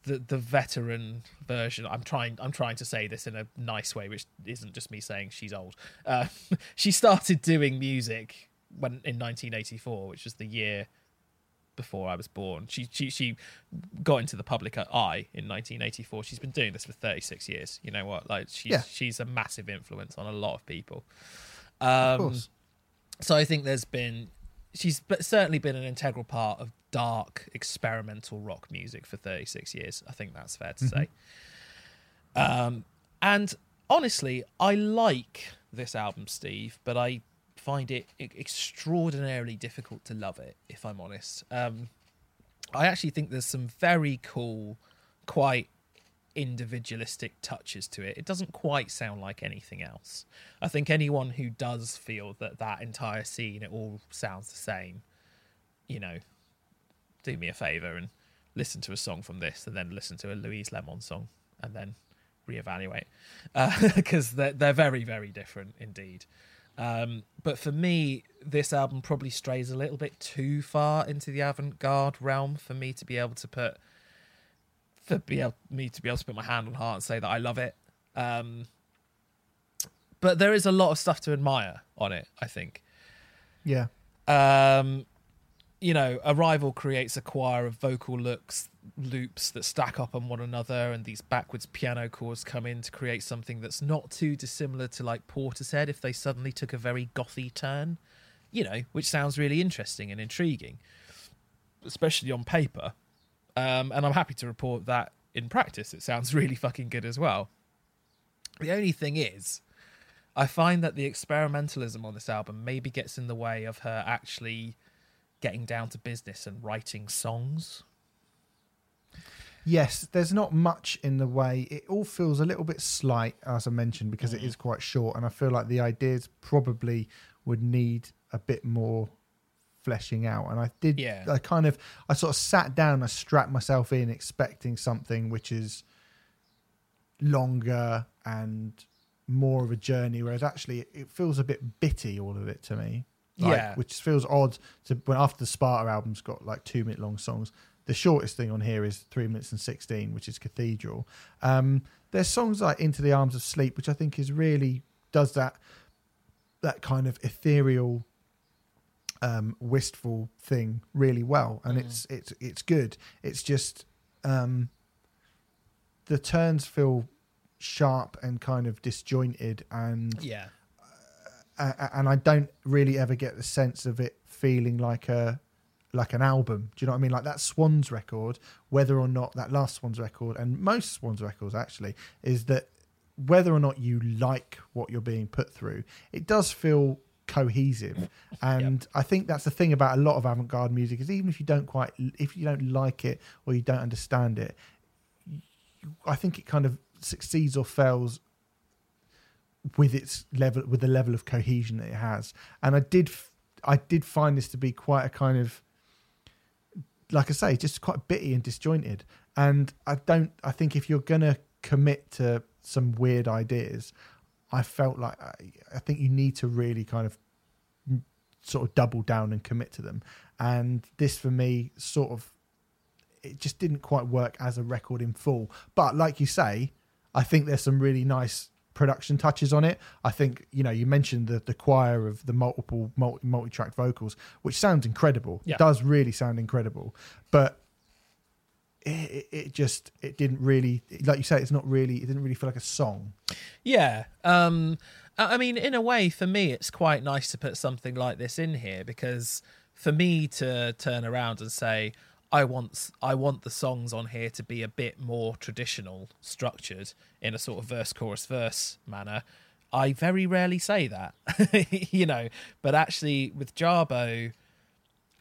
the the veteran version. I'm trying i'm trying to say this in a nice way which isn't just me saying she's old. Uh she started doing music when in 1984 which was the year before i was born. She she she got into the public eye in 1984 she's been doing this for 36 years. You know what? Like she's Yeah. she's a massive influence on a lot of people Of um course. so I think there's been she's but certainly been an integral part of dark experimental rock music for 36 years. I think that's fair to say. Um, and honestly, I like this album, Steve, but I find it extraordinarily difficult to love it. If I'm honest, um, I actually think there's some very cool, quite individualistic touches to it. It doesn't quite sound like anything else. I think anyone who does feel that that entire scene it all sounds the same, you know, do me a favor and listen to a song from this, and then listen to a Louise Lemon song, and then reevaluate because they're they're very very different indeed. Um, but for me, this album probably strays a little bit too far into the avant-garde realm for me to be able to put for be able, me to be able to put my hand on heart and say that I love it. Um, but there is a lot of stuff to admire on it. I think. Yeah. Um, you know, Arrival creates a choir of vocal looks loops that stack up on one another and these backwards piano chords come in to create something that's not too dissimilar to like Portishead if they suddenly took a very gothy turn, you know, which sounds really interesting and intriguing, especially on paper. Um, and I'm happy to report that in practice it sounds really fucking good as well. The only thing is, I find that the experimentalism on this album maybe gets in the way of her actually getting down to business and writing songs. Yes, there's not much in the way. It all feels a little bit slight, as I mentioned, because it Mm. is quite short, and I feel like the ideas probably would need a bit more fleshing out. And I did, Yeah. I kind of, I sort of sat down, I strapped myself in, expecting something which is longer and more of a journey, whereas actually it, feels a bit bitty, all of it to me. Like, Yeah. which feels odd to when after the Sparta album's got like two minute long songs. The shortest thing on here is three minutes and sixteen, which is Cathedral. Um, there's songs like Into the Arms of Sleep, which I think is really does that that kind of ethereal, um, wistful thing really well, and Mhm. it's it's it's good. It's just um, the turns feel sharp and kind of disjointed and Yeah. uh, and I don't really ever get the sense of it feeling like a like an album. Do you know what I mean? Like that Swans record, whether or not that last Swans record, and most Swans records actually, is that whether or not you like what you're being put through, it does feel cohesive. And I think that's the thing about a lot of avant-garde music is even if you don't quite, if you don't like it or you don't understand it, I think it kind of succeeds or fails with its level with the level of cohesion that it has. And i did I did find this to be quite a kind of like i say just quite bitty and disjointed. And i don't i think if you're gonna commit to some weird ideas i felt like i, I think you need to really kind of sort of double down and commit to them and this for me sort of it just didn't quite work as a record in full but like you say i think there's some really nice production touches on it. I think you know you mentioned the the choir of the multiple multi multi track vocals, which sounds incredible. Yeah. It does really sound incredible, but it, it, just it didn't really like you say it's not really it didn't really feel like a song. Yeah. Um I I mean in a way for me it's quite nice to put something like this in here because for me to turn around and say I want i want the songs on here to be a bit more traditional structured in a sort of verse chorus verse manner. I very rarely say that. you know, but actually with Jarboe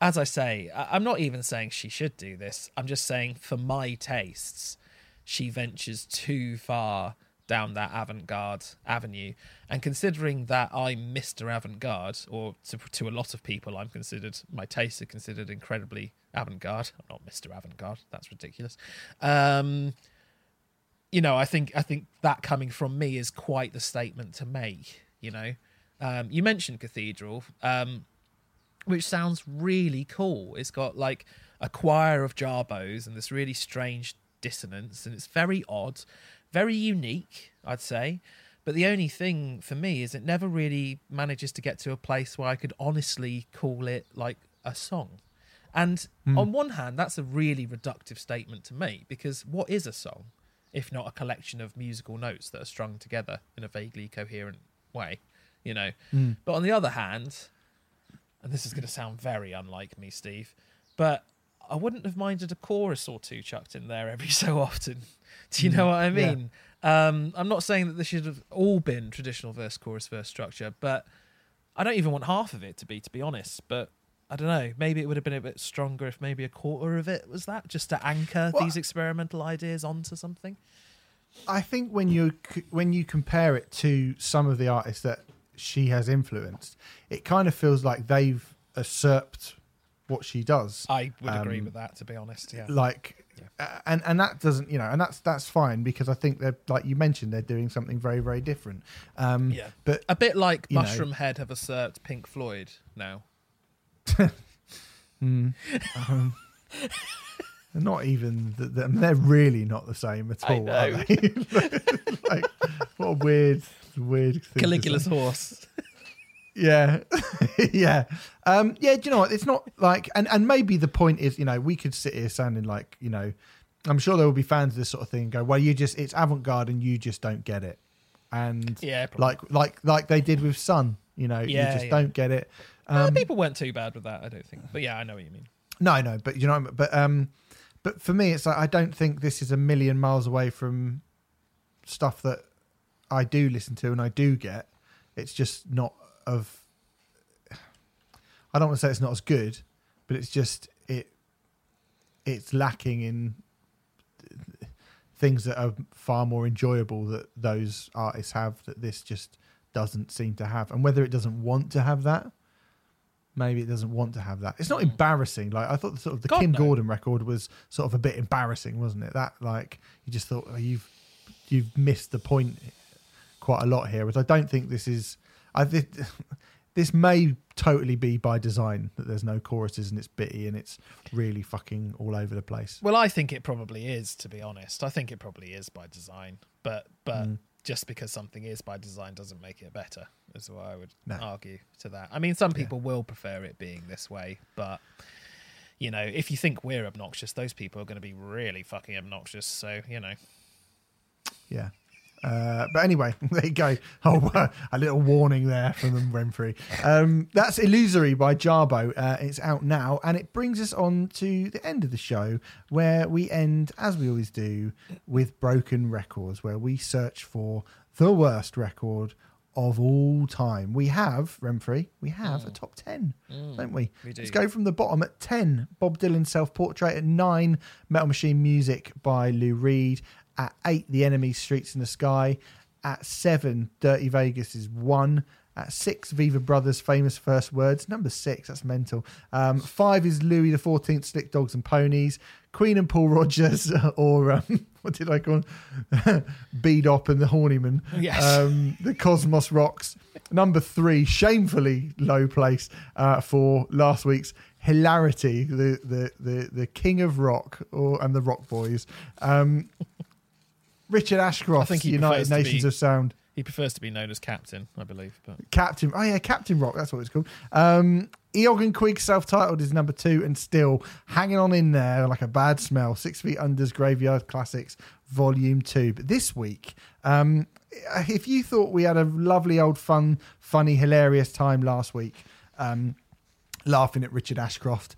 as I say, I'm not even saying she should do this. I'm just saying, for my tastes, she ventures too far down that avant-garde avenue. And considering that I'm Mr. Avant-garde, or to, to a lot of people, I'm considered my tastes are considered incredibly avant-garde. I'm not Mr. Avant-garde. That's ridiculous. Um, you know, I think I think that coming from me is quite the statement to make. You know, um, you mentioned Cathedral. Um, which sounds really cool. It's got like a choir of jarboes and this really strange dissonance, and it's very odd, very unique, I'd say. But the only thing for me is it never really manages to get to a place where I could honestly call it like a song. And hmm. on one hand, that's a really reductive statement to make because what is a song if not a collection of musical notes that are strung together in a vaguely coherent way, you know? Hmm. But on the other hand, and this is going to sound very unlike me, Steve, but I wouldn't have minded a chorus or two chucked in there every so often. Do you know what I yeah. mean? Um, I'm not saying that this should have all been traditional verse, chorus, verse structure, but I don't even want half of it to be, to be honest. But I don't know. Maybe it would have been a bit stronger if maybe a quarter of it was that, just to anchor Well- these experimental ideas onto something. I think when you when you compare it to some of the artists that she has influenced, it kind of feels like they've usurped what she does. I would agree Um, with that, to be honest. Yeah. like uh, and and that doesn't you know and that's that's fine because i think they're like you mentioned they're doing something very very different um Yeah. but A bit like you know. Mushroom Head have usurped Pink Floyd now. mm, um, not even the, the, they're really not the same at I all are know. they? like what a weird weird thing Caligula's horse. Yeah, yeah, um, yeah. Do you know what? It's not like, and and maybe the point is, you know, we could sit here sounding like, you know, I'm sure there will be fans of this sort of thing. And go, well, you just it's avant garde, and you just don't get it, and Yeah, probably. like like like they did with Sun. You know, Yeah, you just yeah. don't get it. Um, people weren't too bad with that, I don't think. But yeah, I know what you mean. No, no, but you know, what I mean? but um, but for me, it's like I don't think this is a million miles away from stuff that I do listen to and I do get. It's just not of. I don't want to say it's not as good, but it's just it. It's lacking in things that are far more enjoyable that those artists have that this just doesn't seem to have, and whether it doesn't want to have that maybe it doesn't want to have that. It's not mm. embarrassing. Like I thought, the sort of the God, Kim no. Gordon record was sort of a bit embarrassing, wasn't it? That like you just thought oh, you've you've missed the point quite a lot here. Whereas I don't think this is. I thi- this may totally be by design that there's no choruses and it's bitty and it's really fucking all over the place. Well, I think it probably is, to be honest. I think it probably is by design. But but Mm. just because something is by design doesn't make it better, is what I would No. argue to that. I mean, some Yeah. people will prefer it being this way, but you know, if you think we're obnoxious, those people are going to be really fucking obnoxious. So you know, Yeah. Uh, but anyway, there you go. Oh, a little warning there from them, Renfrey. Um, that's Illusory by Jarboe. Uh, it's out now, and it brings us on to the end of the show, where we end, as we always do, with Broken Records, where we search for the worst record of all time. We have, Renfrey, we have a top 10, don't we? we do. Let's go from the bottom at 10, Bob Dylan's Self Portrait. At 9, Metal Machine Music by Lou Reed. At 8, The Enemy Streets in the Sky. At 7, Dirty Vegas is 1. At 6, Viva Brothers Famous First Words. Number 6, that's mental. Um, 5 is Louis XIV, Slick Dogs and Ponies. Queen and Paul Rodgers, or um, what did I call him? Beedop and the Hornyman. Yes. Um, the Cosmos Rocks. Number three, shamefully low place uh, for last week's hilarity, the the the, the king of rock, or and the Rock Boys. Um, Richard Ashcroft, I think he United Nations be- of Sound. he prefers to be known as Captain, I believe. But Captain, oh yeah, Captain Rock, that's what it's called. Um, Eoghan Quigg, self-titled, is number two, and still hanging on in there like a bad smell. Six Feet Under's Graveyard Classics, Volume Two. But this week, um, if you thought we had a lovely old fun, funny, hilarious time last week, um, laughing at Richard Ashcroft,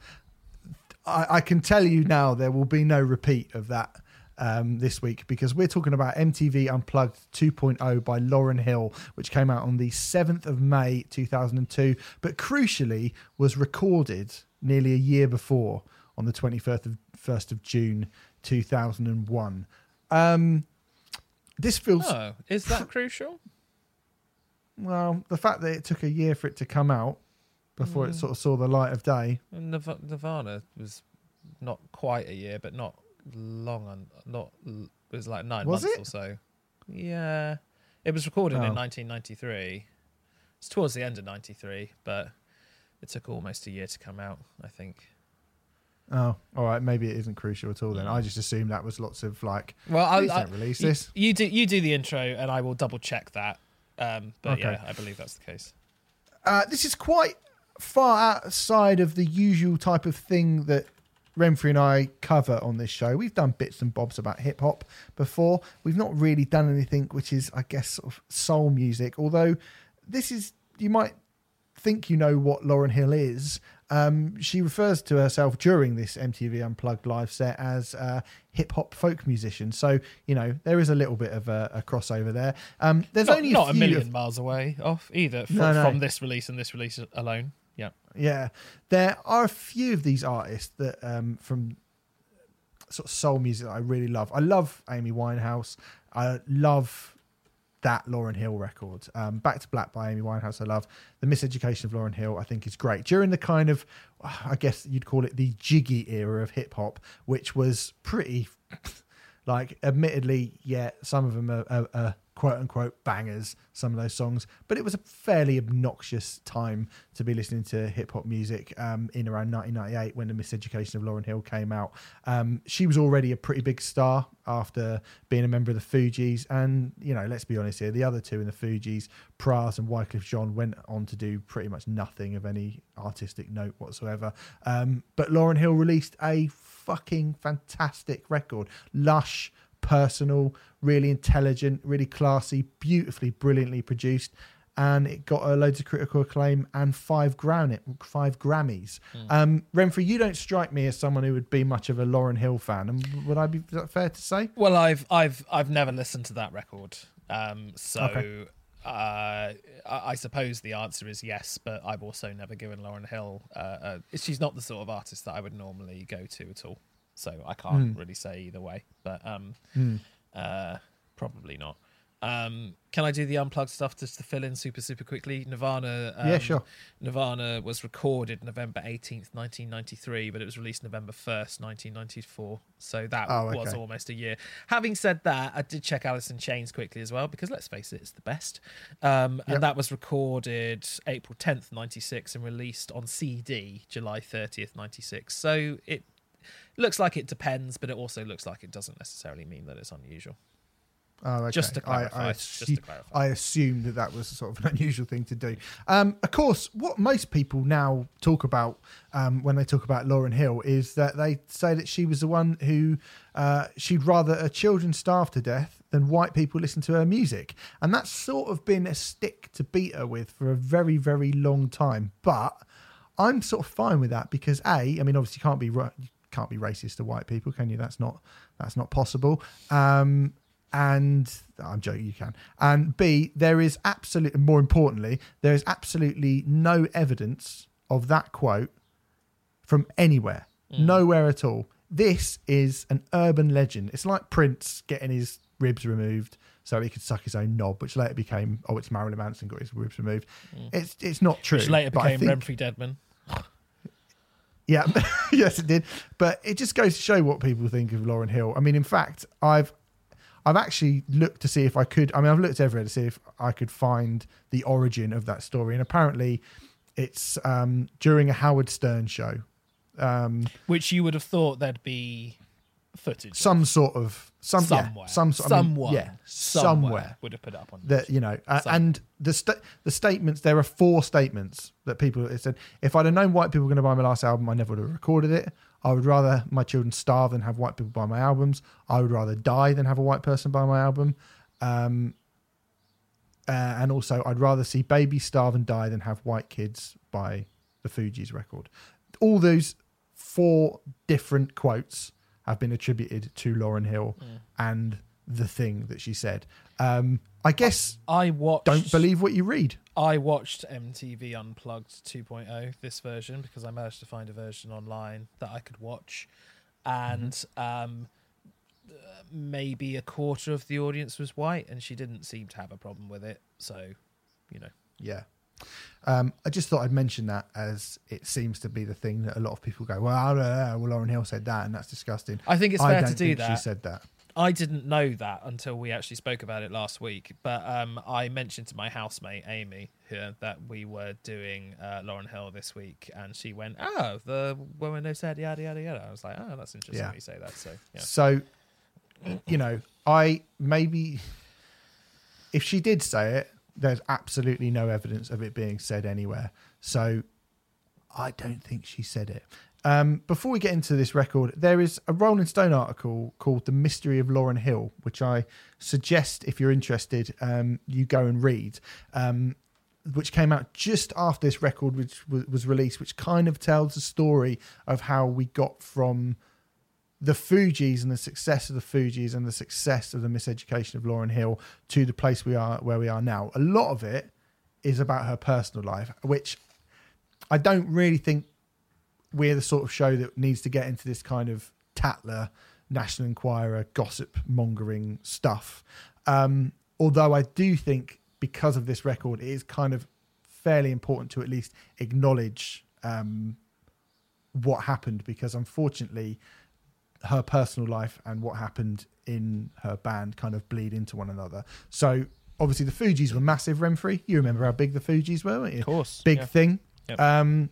I, I can tell you now there will be no repeat of that um, this week because we're talking about MTV Unplugged 2.0 by Lauryn Hill, which came out on the 7th of May 2002, but crucially was recorded nearly a year before on the 21st of, 1st of June 2001. Um, this feels oh, is that crucial? well the fact that it took a year for it to come out before it sort of saw the light of day. Nirvana was not quite a year, but not long. On, not it was like nine Was months it? or so. Yeah, it was recorded Oh. in 1993. It's towards the end of '93, but it took almost a year to come out. I think. Oh, all right. Maybe it isn't crucial at all. Then I just assumed that was lots of like. Well, I, don't release you- this. You do you do the intro, and I will double check that. Um, but Okay. yeah, I believe that's the case. Uh, this is quite far outside of the usual type of thing that Renfrey and I cover on this show. We've done bits and bobs about hip hop before. We've not really done anything which is, I guess, sort of soul music. Although this is, you might think you know what Lauryn Hill is. Um, she refers to herself during this MTV Unplugged live set as a hip hop folk musician. So you know there is a little bit of a, a crossover there. Um, there's Not, only not a, a, million of- miles away off either from, No, no. from this release and this release alone. Yeah. There are a few of these artists that um, from sort of soul music that I really love. I love Amy Winehouse. I love that Lauryn Hill record. Um, Back to Black by Amy Winehouse. I love the Miseducation of Lauryn Hill. I think is great during the kind of, I guess you'd call it the jiggy era of hip hop, which was pretty. Like, admittedly, yeah, some of them are, are, are quote unquote bangers, some of those songs. But it was a fairly obnoxious time to be listening to hip hop music um, in around 1998 when The Miseducation of Lauryn Hill came out. Um, she was already a pretty big star after being a member of the Fugees. And, you know, let's be honest here, the other two in the Fugees, Pras and Wyclef Jean, went on to do pretty much nothing of any artistic note whatsoever. Um, but Lauryn Hill released a fucking fantastic record. Lush, personal, really intelligent, really classy, beautifully, brilliantly produced. And it got a loads of critical acclaim and five Grammy, five Grammys. Um, Renfrey, you don't strike me as someone who would be much of a Lauryn Hill fan. And would I be fair to say? Well, I've I've I've never listened to that record, um, so Okay. uh, I, I suppose the answer is yes. But I've also never given Lauryn Hill. Uh, uh, she's not the sort of artist that I would normally go to at all, so I can't Hmm. really say either way. But um, uh, probably not. Um, can I do the unplugged stuff just to fill in super super quickly? Nirvana. Um, Yeah, sure. Nirvana was recorded November eighteenth, nineteen ninety three, but it was released November first, nineteen ninety four. So that Oh, was okay. almost a year. Having said that, I did check Alice in Chains quickly as well because let's face it, it's the best. Um, Yep. And that was recorded April tenth, ninety six, and released on CD July thirtieth, ninety six. So it looks like it depends, but it also looks like it doesn't necessarily mean that it's unusual. Oh, okay. Just to clarify, I, I, just to clarify. I assumed that that was sort of an unusual thing to do. Um, of course, what most people now talk about um, when they talk about Lauryn Hill is that they say that she was the one who uh, she'd rather her children starve to death than white people listen to her music, and that's sort of been a stick to beat her with for a very, very long time. But I'm sort of fine with that because a, I mean, obviously, you can't be right. you can't be racist to white people, can you? That's not that's not possible. Um, and I'm joking, you can. And B, there is absolutely, more importantly, there is absolutely no evidence of that quote from anywhere, nowhere at all. This is an urban legend. It's like Prince getting his ribs removed so he could suck his own knob, which later became, oh, it's Marilyn Manson got his ribs removed. It's it's not true. Which later became think- Renfrey Deadman. Yeah, yes, it did. But it just goes to show what people think of Lauryn Hill. I mean, in fact, I've I've actually looked to see if I could. I mean, I've looked everywhere to see if I could find the origin of that story, and apparently, it's um, during a Howard Stern show. Um, Which you would have thought there'd be footage. some sort of some yeah, somewhere, some sort. I mean, yeah, somewhere, somewhere. would have put it up on. that you know uh, and the sta- the statements there are four statements that people it said if i'd have known white people were going to buy my last album i never would have recorded it i would rather my children starve than have white people buy my albums i would rather die than have a white person buy my album um uh, and also i'd rather see babies starve and die than have white kids buy the fugees' record all those four different quotes have been attributed to lauryn hill Mm. and the thing that she said um i guess I watched. don't believe what you read. I watched MTV Unplugged 2.0 this version because I managed to find a version online that I could watch, and Mm-hmm. um, maybe a quarter of the audience was white, and she didn't seem to have a problem with it. So, you know, Yeah. Um, I just thought I'd mention that as it seems to be the thing that a lot of people go, well, I well Lauryn Hill said that, and that's disgusting. I think it's I fair to do that. She said that. I didn't know that until we actually spoke about it last week. But um, I mentioned to my housemate Amy here that we were doing uh, Lauryn Hill this week, and she went, "Oh, the woman who said yada yada yada." I was like, "Oh, that's interesting Yeah. that you say that." So yeah, So, you know, I maybe if she did say it, there's absolutely no evidence of it being said anywhere. So, I don't think she said it. Um, before we get into this record, there is a Rolling Stone article called "The Mystery of Lauryn Hill," which I suggest, if you're interested, um, you go and read. Um, which came out just after this record, which was, was released, which kind of tells the story of how we got from the Fugees and the success of the Fugees and the success of the miseducation of Lauryn Hill to the place we are where we are now. A lot of it is about her personal life, which I don't really think we're the sort of show that needs to get into this kind of Tatler, National Enquirer, gossip mongering stuff. Um, although I do think because of this record, it is kind of fairly important to at least acknowledge um, what happened because unfortunately her personal life and what happened in her band kind of bleed into one another. So obviously the Fugees were massive. Renfrey, you remember how big the Fugees were, weren't you? Of course. Big yeah. thing. Yep. Um,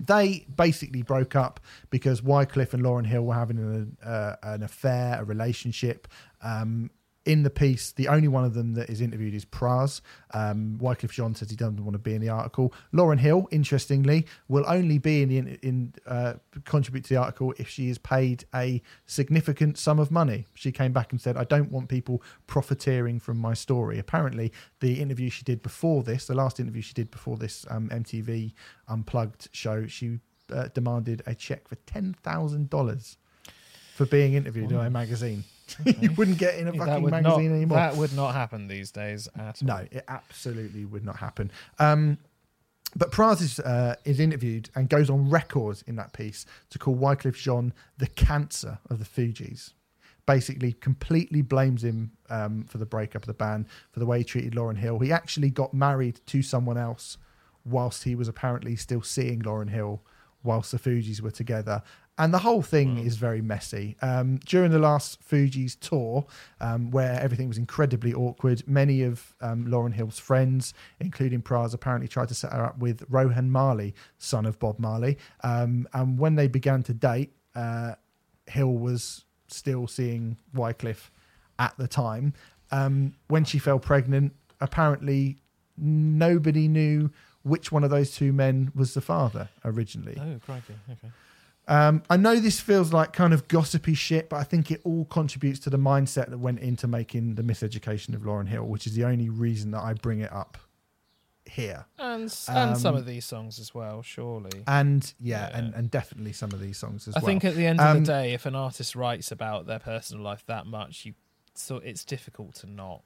they basically broke up because Wyclef and Lauryn Hill were having an, uh, an affair, a relationship. Um, in the piece, the only one of them that is interviewed is Pras. Um, Wyclef Jean says he doesn't want to be in the article. Lauryn Hill, interestingly, will only be in, the, in, in uh, contribute to the article if she is paid a significant sum of money. She came back and said, "I don't want people profiteering from my story." Apparently, the interview she did before this, the last interview she did before this um, MTV Unplugged show, she uh, demanded a check for ten thousand dollars for being interviewed in a magazine. you wouldn't get in a fucking magazine not, anymore. That would not happen these days at all. No, it absolutely would not happen. Um, but Pras is, uh, is interviewed and goes on record in that piece to call Wyclef Jean the cancer of the Fugees. Basically, completely blames him um, for the breakup of the band, for the way he treated Lauryn Hill. He actually got married to someone else whilst he was apparently still seeing Lauryn Hill whilst the Fugees were together. And the whole thing is very messy. Um, during the last Fugees' tour, um, where everything was incredibly awkward, many of um, Lauryn Hill's friends, including Pras, apparently tried to set her up with Rohan Marley, son of Bob Marley. Um, and when they began to date, uh, Hill was still seeing Wyclef at the time. Um, when she fell pregnant, apparently nobody knew which one of those two men was the father originally. Oh, crikey. Okay. Um, I know this feels like kind of gossipy shit, but I think it all contributes to the mindset that went into making the miseducation of Lauryn Hill, which is the only reason that I bring it up here. And, and some Um, of these songs as well, surely. And yeah, Yeah. And, and definitely some of these songs as I well. I think at the end of Um, the day, if an artist writes about their personal life that much, you so it's difficult to not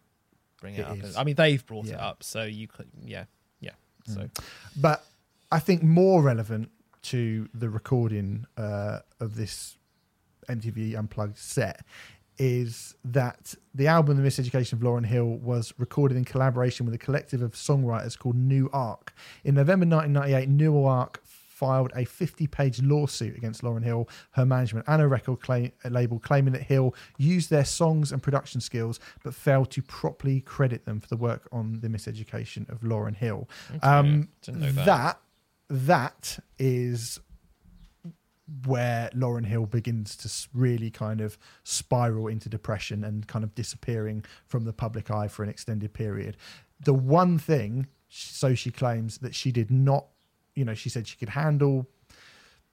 bring it, It up. is. I mean, they've brought it up, so you could, yeah, yeah. So but I think more relevant to the recording uh, of this MTV Unplugged set is that the album The Miseducation of Lauryn Hill was recorded in collaboration with a collective of songwriters called New Ark. In November 1998, New Ark filed a 50 page lawsuit against Lauryn Hill, her management, and a record claim, label claiming that Hill used their songs and production skills but failed to properly credit them for the work on the miseducation of Lauryn Hill. Um, didn't know that. that that is where Lauryn Hill begins to really kind of spiral into depression and kind of disappearing from the public eye for an extended period. The one thing, so she claims that she did not, you know, she said she could handle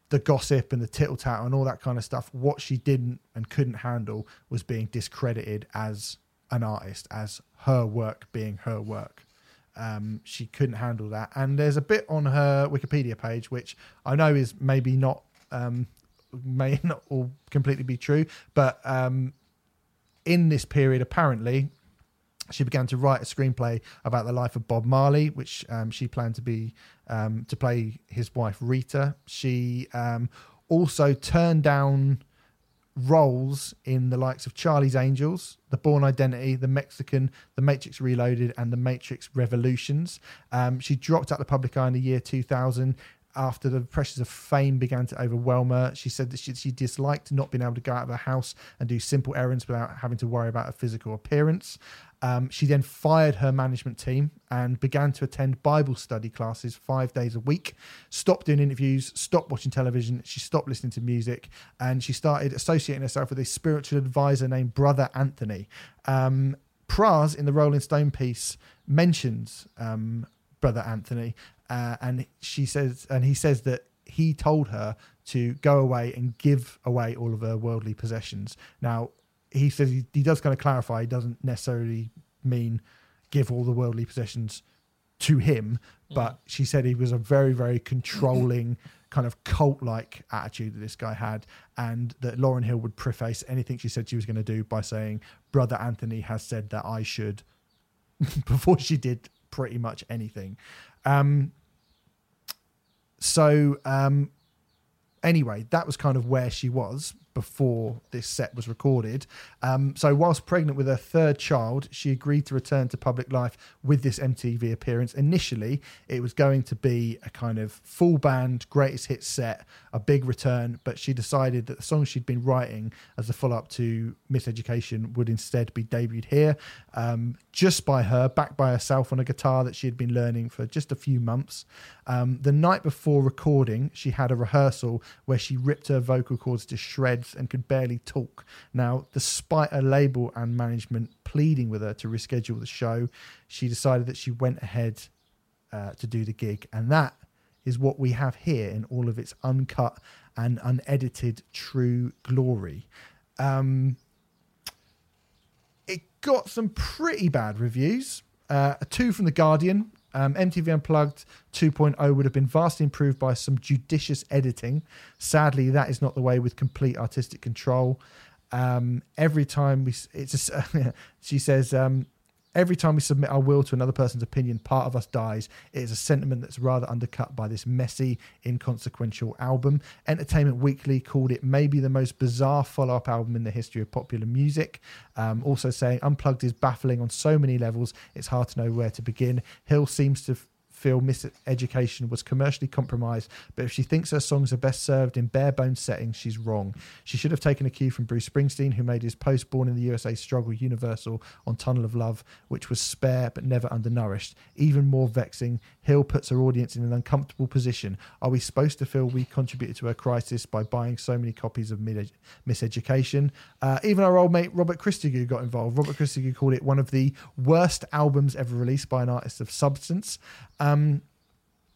the gossip and the tittle tattle and all that kind of stuff. What she didn't and couldn't handle was being discredited as an artist, as her work being her work. Um, she couldn't handle that. And there's a bit on her Wikipedia page, which I know is maybe not, um, may not all completely be true, but um, in this period, apparently, she began to write a screenplay about the life of Bob Marley, which um, she planned to be um, to play his wife Rita. She um, also turned down roles in the likes of Charlie's Angels, The Bourne Identity, The Mexican, The Matrix Reloaded, and The Matrix Revolutions. Um, she dropped out the public eye in the year 2000 after the pressures of fame began to overwhelm her. She said that she, she disliked not being able to go out of her house and do simple errands without having to worry about her physical appearance. Um, she then fired her management team and began to attend Bible study classes five days a week. Stopped doing interviews, stopped watching television. She stopped listening to music, and she started associating herself with a spiritual advisor named Brother Anthony. Um, Pras in the Rolling Stone piece mentions um, Brother Anthony, uh, and she says, and he says that he told her to go away and give away all of her worldly possessions. Now, he says he, he does kind of clarify he doesn't necessarily mean give all the worldly possessions to him, but she said he was a very, very controlling, kind of cult like attitude that this guy had, and that Lauryn Hill would preface anything she said she was going to do by saying, Brother Anthony has said that I should, before she did pretty much anything. Um, so, um, anyway, that was kind of where she was. Before this set was recorded. Um, so, whilst pregnant with her third child, she agreed to return to public life with this MTV appearance. Initially, it was going to be a kind of full band greatest hits set, a big return, but she decided that the songs she'd been writing as a follow up to Miseducation would instead be debuted here, um, just by her, backed by herself on a guitar that she had been learning for just a few months. Um, the night before recording, she had a rehearsal where she ripped her vocal cords to shreds and could barely talk. Now, despite a label and management pleading with her to reschedule the show, she decided that she went ahead uh, to do the gig. And that is what we have here in all of its uncut and unedited true glory. Um, it got some pretty bad reviews. Uh, a two from The Guardian. Um, MTV Unplugged 2.0 would have been vastly improved by some judicious editing. Sadly, that is not the way with complete artistic control. Um, every time we, it's a, she says, um, Every time we submit our will to another person's opinion, part of us dies. It is a sentiment that's rather undercut by this messy, inconsequential album. Entertainment Weekly called it maybe the most bizarre follow up album in the history of popular music. Um, also saying Unplugged is baffling on so many levels, it's hard to know where to begin. Hill seems to feel Miseducation was commercially compromised, but if she thinks her songs are best served in bare bones settings, she's wrong. She should have taken a cue from Bruce Springsteen, who made his post Born in the USA struggle universal on Tunnel of Love, which was spare but never undernourished. Even more vexing, Hill puts her audience in an uncomfortable position. Are we supposed to feel we contributed to her crisis by buying so many copies of Miseducation? Uh, even our old mate Robert Christgau got involved. Robert Christgau called it one of the worst albums ever released by an artist of substance. Um,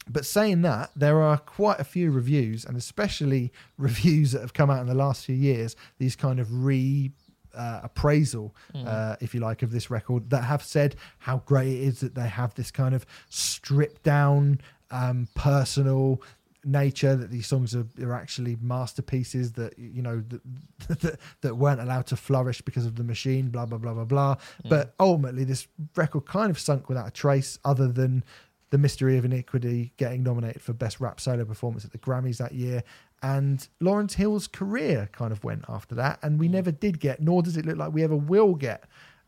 but saying that, there are quite a few reviews, and especially reviews that have come out in the last few years, these kind of re uh, appraisal, mm. uh, if you like, of this record that have said how great it is that they have this kind of stripped down, um, personal nature that these songs are, are actually masterpieces that you know that, that, that weren't allowed to flourish because of the machine blah blah blah blah blah mm. but ultimately this record kind of sunk without a trace other than the Mystery of Iniquity getting nominated for Best Rap Solo Performance at the Grammys that year. And Lauryn Hill's career kind of went after that. And we mm. never did get, nor does it look like we ever will get,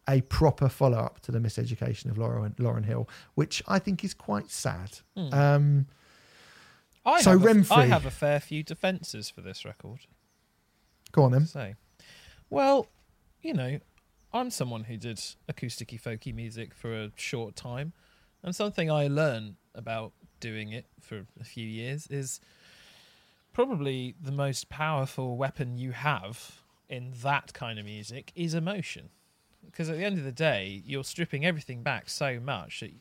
a proper follow up to the miseducation of Lauryn, Lauryn Hill, which I think is quite sad. Mm. Um, I so have. A, I have a fair few defences for this record. Go on then. Say, well, you know, I'm someone who did acousticy folky music for a short time. And something I learned about doing it for a few years is probably the most powerful weapon you have in that kind of music is emotion. Because at the end of the day, you're stripping everything back so much that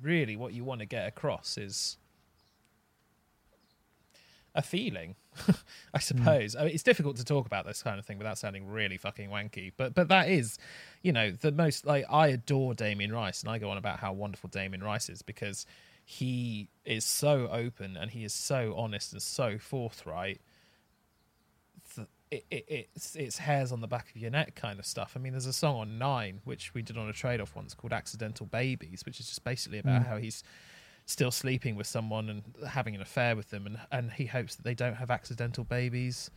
really what you want to get across is a feeling, I suppose. Mm. I mean, it's difficult to talk about this kind of thing without sounding really fucking wanky, but but that is, you know, the most like I adore Damien Rice, and I go on about how wonderful Damien Rice is because he is so open and he is so honest and so forthright. It, it, it's it's hairs on the back of your neck kind of stuff. I mean, there's a song on Nine which we did on a trade off once called "Accidental Babies," which is just basically about mm. how he's still sleeping with someone and having an affair with them, and and he hopes that they don't have accidental babies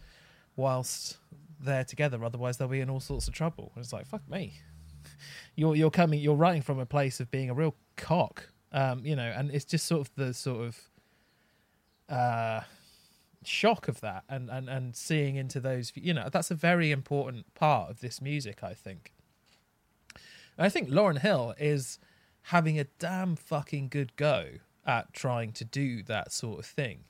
whilst they're together. Otherwise, they'll be in all sorts of trouble. And it's like fuck me. You're you're coming. You're writing from a place of being a real cock, um, you know, and it's just sort of the sort of uh, shock of that, and and and seeing into those. You know, that's a very important part of this music. I think. I think lauryn Hill is having a damn fucking good go at trying to do that sort of thing.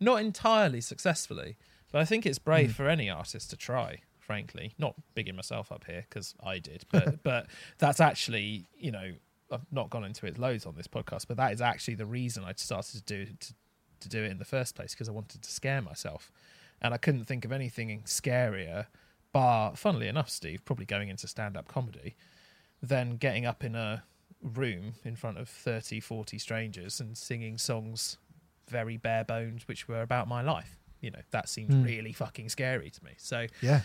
Not entirely successfully, but I think it's brave mm. for any artist to try. Frankly, not bigging myself up here because I did, but but that's actually you know I've not gone into it loads on this podcast, but that is actually the reason I started to do to, to do it in the first place because I wanted to scare myself, and I couldn't think of anything scarier, bar funnily enough, Steve, probably going into stand up comedy, than getting up in a room in front of 30, 40 strangers and singing songs very bare bones, which were about my life. You know, that seems mm. really fucking scary to me. So, yeah.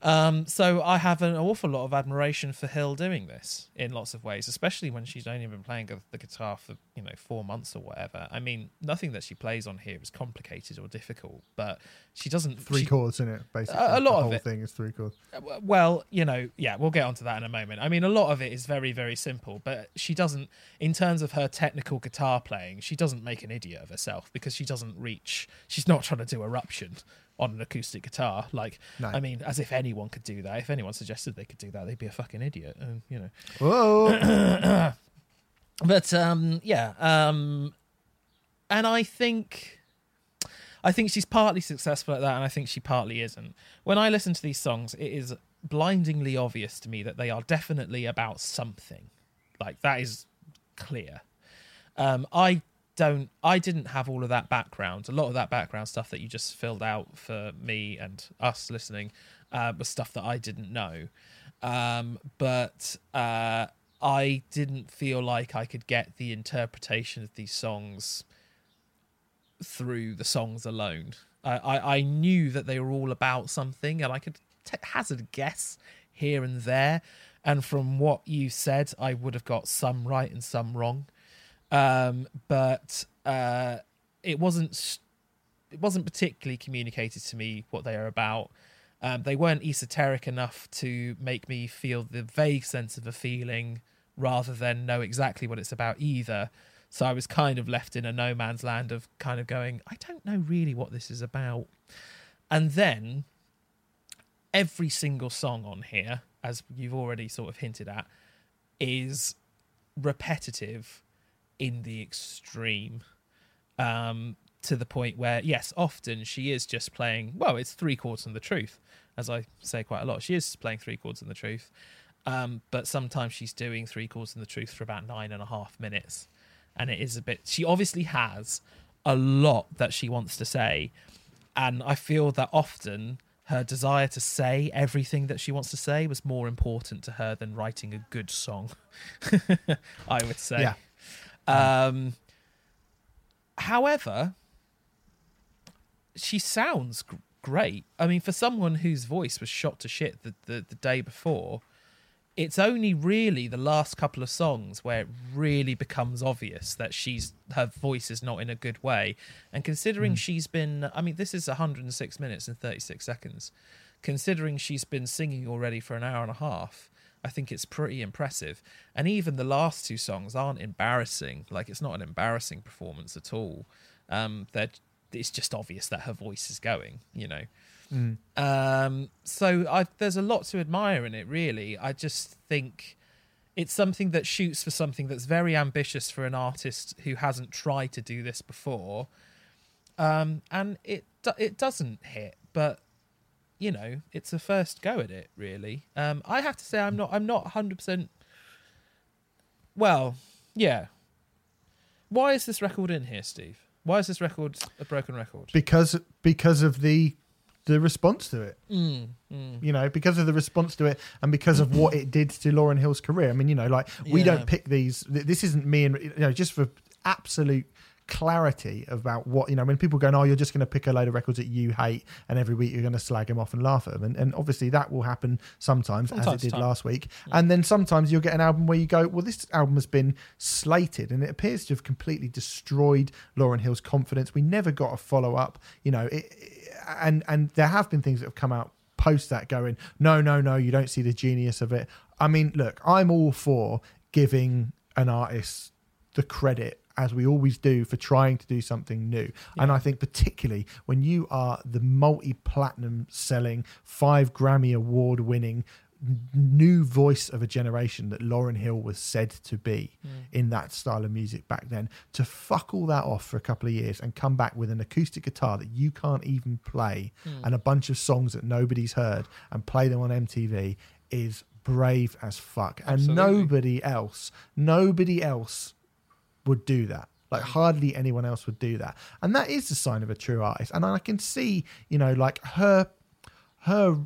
Um, so I have an awful lot of admiration for Hill doing this in lots of ways, especially when she's only been playing the guitar for you know four months or whatever. I mean, nothing that she plays on here is complicated or difficult, but she doesn't. Three she, chords in it, basically. A- a lot the of whole it. thing is three chords. Well, you know, yeah, we'll get onto that in a moment. I mean, a lot of it is very, very simple, but she doesn't, in terms of her technical guitar playing, she doesn't make an idiot of herself because she doesn't reach. She's not trying to do eruption on an acoustic guitar. Like, No. I mean, as if anyone could do that. If anyone suggested they could do that, they'd be a fucking idiot. And you know, Whoa! but um, yeah, um, and I think, I think she's partly successful at that, and I think she partly isn't. When I listen to these songs, it is blindingly obvious to me that they are definitely about something. Like that is clear. Um, I don't. I didn't have all of that background. A lot of that background stuff that you just filled out for me and us listening uh, was stuff that I didn't know. Um, but uh, I didn't feel like I could get the interpretation of these songs through the songs alone. I, I, I knew that they were all about something, and I could t- hazard a guess here and there. And from what you said, I would have got some right and some wrong. Um, but uh, it wasn't it wasn't particularly communicated to me what they are about. Um, they weren't esoteric enough to make me feel the vague sense of a feeling rather than know exactly what it's about either. So I was kind of left in a no man's land of kind of going, I don't know really what this is about. And then every single song on here, as you've already sort of hinted at, is repetitive in the extreme. Um, to the point where, yes, often she is just playing, well, it's three chords and the truth, as I say quite a lot. She is playing three chords and the truth. Um, but sometimes she's doing three chords and the truth for about nine and a half minutes. And it is a bit, she obviously has a lot that she wants to say. And I feel that often her desire to say everything that she wants to say was more important to her than writing a good song, I would say. Yeah. Um, however, she sounds gr- great. I mean, for someone whose voice was shot to shit the, the, the day before, it's only really the last couple of songs where it really becomes obvious that she's her voice is not in a good way. And considering she's been, I mean, this is 106 minutes and 36 seconds. Considering she's been singing already for an hour and a half, I think it's pretty impressive. And even the last two songs aren't embarrassing. Like it's not an embarrassing performance at all. Um, they're, it's just obvious that her voice is going. You know. Um, so I, there's a lot to admire in it, really. I just think it's something that shoots for something that's very ambitious for an artist who hasn't tried to do this before. Um, and it it doesn't hit, but you know, it's a first go at it, really. Um, I have to say, I'm not I'm not 100. percent Well, yeah. Why is this record in here, Steve? Why is this record a broken record? because because of the the response to it. Mm, mm. You know, because of the response to it and because of what it did to Lauryn Hill's career. I mean, you know, like we Yeah. don't pick these. This isn't me and you know, just for absolute clarity about what you know when people going oh you're just going to pick a load of records that you hate and every week you're going to slag them off and laugh at them and, and obviously that will happen sometimes From as it did time. last week. And then sometimes you'll get an album where you go well this album has been slated and it appears to have completely destroyed Lauryn Hill's confidence. We never got a follow-up you know it, it- and and there have been things that have come out post that going no no no you don't see the genius of it. I mean look i'm all for giving an artist the credit as we always do for trying to do something new. And i think particularly when you are the multi-platinum selling five grammy award winning new voice of a generation that lauryn hill was said to be mm. in that style of music back then to fuck all that off for a couple of years and come back with an acoustic guitar that you can't even play mm. and a bunch of songs that nobody's heard and play them on MTV is brave as fuck. And nobody else, nobody else would do that. Like hardly anyone else would do that. And that is the sign of a true artist. And I can see, you know, like her her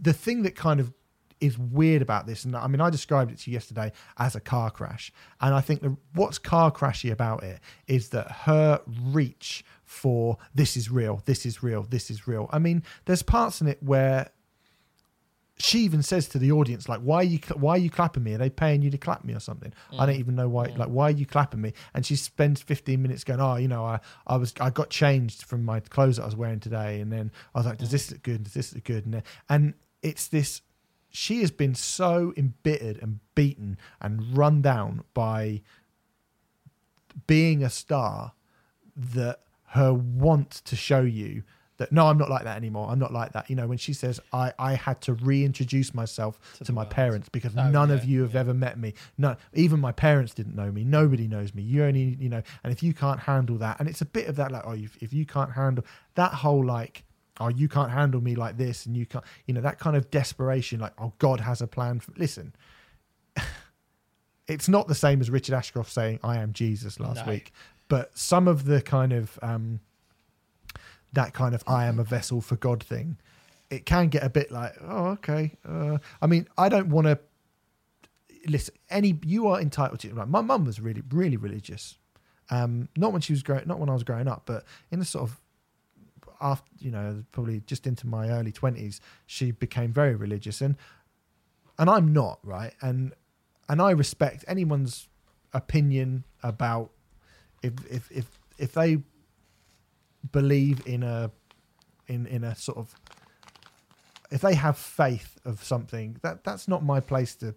the thing that kind of is weird about this, and I mean, I described it to you yesterday as a car crash, and I think the, what's car crashy about it is that her reach for this is real, this is real, this is real. I mean, there's parts in it where she even says to the audience like why are you why are you clapping me are they paying you to clap me or something mm. i don't even know why mm. like why are you clapping me and she spends 15 minutes going oh you know i i was i got changed from my clothes that i was wearing today and then i was like does mm. this look good does this look good and, and it's this she has been so embittered and beaten and run down by being a star that her want to show you that no, I'm not like that anymore. I'm not like that. You know, when she says I, I had to reintroduce myself to, to my world. parents because oh, none yeah, of you have yeah. ever met me. No, even my parents didn't know me. Nobody knows me. You only, you know, and if you can't handle that, and it's a bit of that like, oh, if, if you can't handle that whole like, oh, you can't handle me like this, and you can't, you know, that kind of desperation, like, oh, God has a plan. For, listen, it's not the same as Richard Ashcroft saying I am Jesus last no. week, but some of the kind of um that kind of I am a vessel for God thing, it can get a bit like, oh, okay. Uh, I mean, I don't want to listen. Any you are entitled to. Like my mum was really, really religious. Um, not when she was growing, not when I was growing up, but in the sort of after you know probably just into my early 20s she became very religious and and I'm not right and and I respect anyone's opinion about if if if if they believe in a in in a sort of if they have faith of something that that's not my place to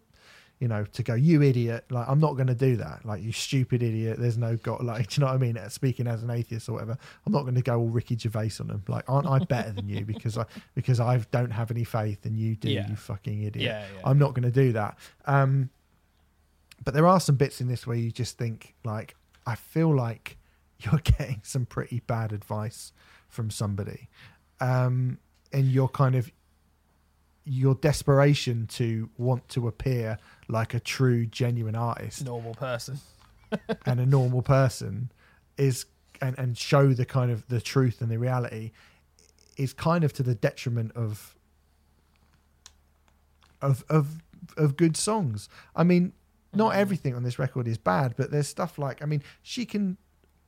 you know to go you idiot like i'm not going to do that. Like you stupid idiot there's no god like do you know what i mean? Speaking as an atheist or whatever i'm not going to go all ricky gervais on them. Like aren't i better than you because i because i don't have any faith and you do yeah. you fucking idiot? Yeah, yeah. i'm not going to do that. Um but there are some bits in this where you just think like i feel like you're getting some pretty bad advice from somebody. Um, and your kind of your desperation to want to appear like a true, genuine artist, normal person, and a normal person is and, and show the kind of the truth and the reality is kind of to the detriment of of of of good songs. I mean, not mm. everything on this record is bad, but there's stuff like I mean, she can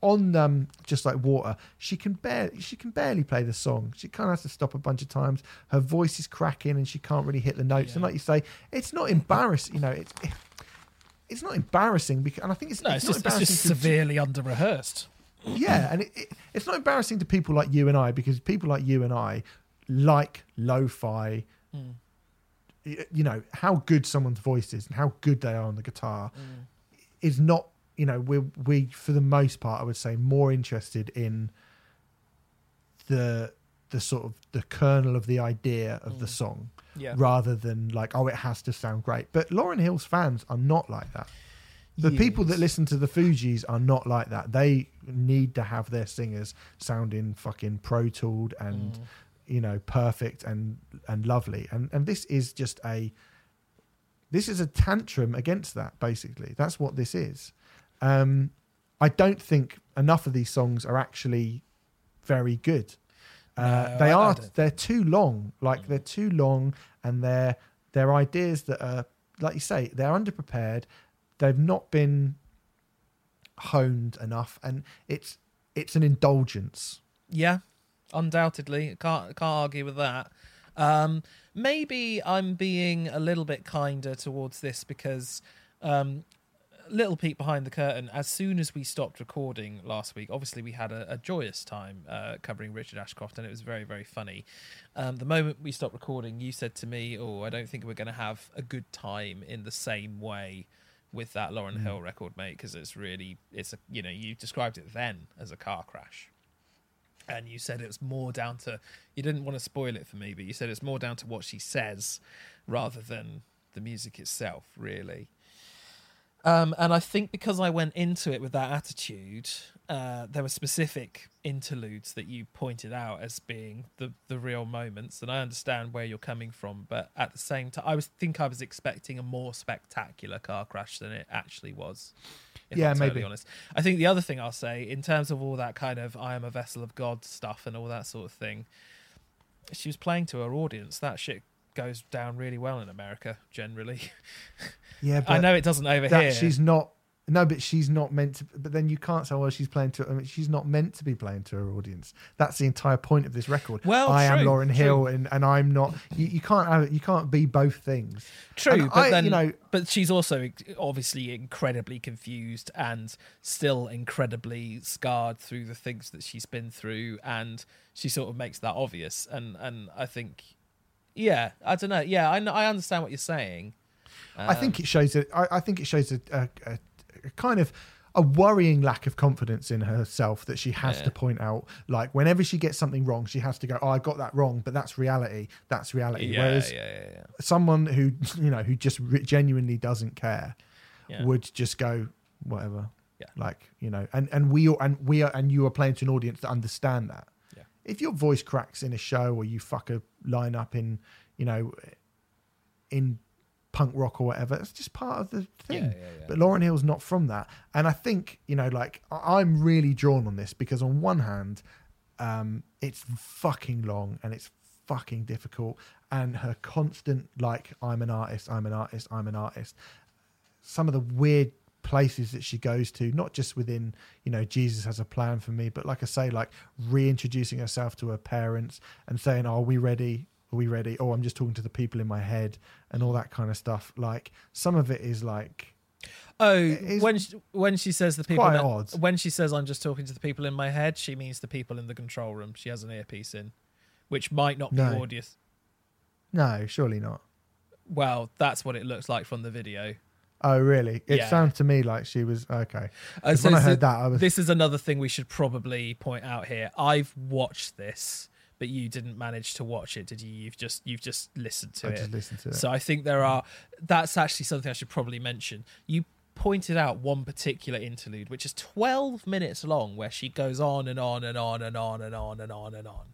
on um, just like water, she can barely she can barely play the song. She kind of has to stop a bunch of times. Her voice is cracking, and she can't really hit the notes. Yeah. And like you say, it's not embarrassing. You know, it's it's not embarrassing because, and I think it's no, it's, it's just, it's just severely under rehearsed. Yeah, and it, it, it's not embarrassing to people like you and I because people like you and I like lo-fi. Mm. You know how good someone's voice is and how good they are on the guitar mm. is not you know we we for the most part I would say more interested in the the sort of the kernel of the idea of mm. the song yeah. rather than like oh it has to sound great but Lauryn Hill's fans are not like that the yes. people that listen to the Fugees are not like that they need to have their singers sounding fucking pro tooled and mm. you know perfect and and lovely and and this is just a this is a tantrum against that basically that's what this is um, I don't think enough of these songs are actually very good. Uh, no, they I, are. I they're too long. Like mm. they're too long, and they're they're ideas that are like you say they're underprepared. They've not been honed enough, and it's it's an indulgence. Yeah, undoubtedly, can't can't argue with that. Um, maybe I'm being a little bit kinder towards this because um, little peek behind the curtain. As soon as we stopped recording last week, obviously we had a, a joyous time uh, covering Richard Ashcroft, and it was very, very funny. Um, the moment we stopped recording, you said to me, "Oh, I don't think we're going to have a good time in the same way." with that Lauryn mm. Hill record, mate, because it's really it's a you know you described it then as a car crash, and you said it was more down to you didn't want to spoil it for me, but you said it's more down to what she says rather than the music itself, really. Um, and I think because I went into it with that attitude, uh, there were specific interludes that you pointed out as being the the real moments, and I understand where you're coming from. But at the same time, I was think I was expecting a more spectacular car crash than it actually was. yeah, I'm maybe. Totally honest. I think the other thing I'll say, in terms of all that kind of "I am a vessel of God" stuff and all that sort of thing, she was playing to her audience. That shit goes down really well in America generally. Yeah, but I know it doesn't over that here. she's not. No, but she's not meant to. But then you can't say, "Well, she's playing to." I mean, she's not meant to be playing to her audience. That's the entire point of this record. Well, I am Lauryn true. Hill, and, and I'm not. You, you can't have. You can't be both things. True, And but I- then you know, but she's also obviously incredibly confused and still incredibly scarred through the things that she's been through, and she sort of makes that obvious. And and I think, yeah, I don't know. Yeah, I I understand what you're saying. I think it shows that. I, I think it shows a, a, a, a kind of a worrying lack of confidence in herself that she has Yeah. to point out. Like whenever she gets something wrong, she has to go, "Oh, I got that wrong," but that's reality. That's reality. Yeah, Whereas yeah, yeah, yeah. someone who you know who just genuinely doesn't care would just go whatever. Yeah. Like you know, and and we and we are and you are playing to an audience that understand that. If your voice cracks in a show or you fuck a line up in you know in punk rock or whatever, it's just part of the thing. Yeah, yeah, yeah. But Lauryn Hill's not from that, and I think you know, like I'm really drawn on this because on one hand, um, it's fucking long and it's fucking difficult, and her constant like I'm an artist, I'm an artist, I'm an artist. Some of the weird places that she goes to, not just within you know Jesus has a plan for me, but like I say, like reintroducing herself to her parents and saying, "Are we ready?" Are we ready? Oh, I'm just talking to the people in my head and all that kind of stuff. Like some of it is like Oh, when she, when she says the people that- odd. when she says I'm just talking to the people in my head, she means the people in the control room. She has an earpiece in, which might not be No. audience. No, surely not. Well, that's what it looks like from the video. Oh, really? It Yeah. sounded to me like she was okay. Uh, 'Cause so- when I heard that, I was This is another thing we should probably point out here. I've watched this, but you didn't manage to watch it, did you? You've just you've just listened to I it. just listened to it. So I think there are. That's actually something I should probably mention. You pointed out one particular interlude, which is 12 minutes long, where she goes on and on and on and on and on and on and on.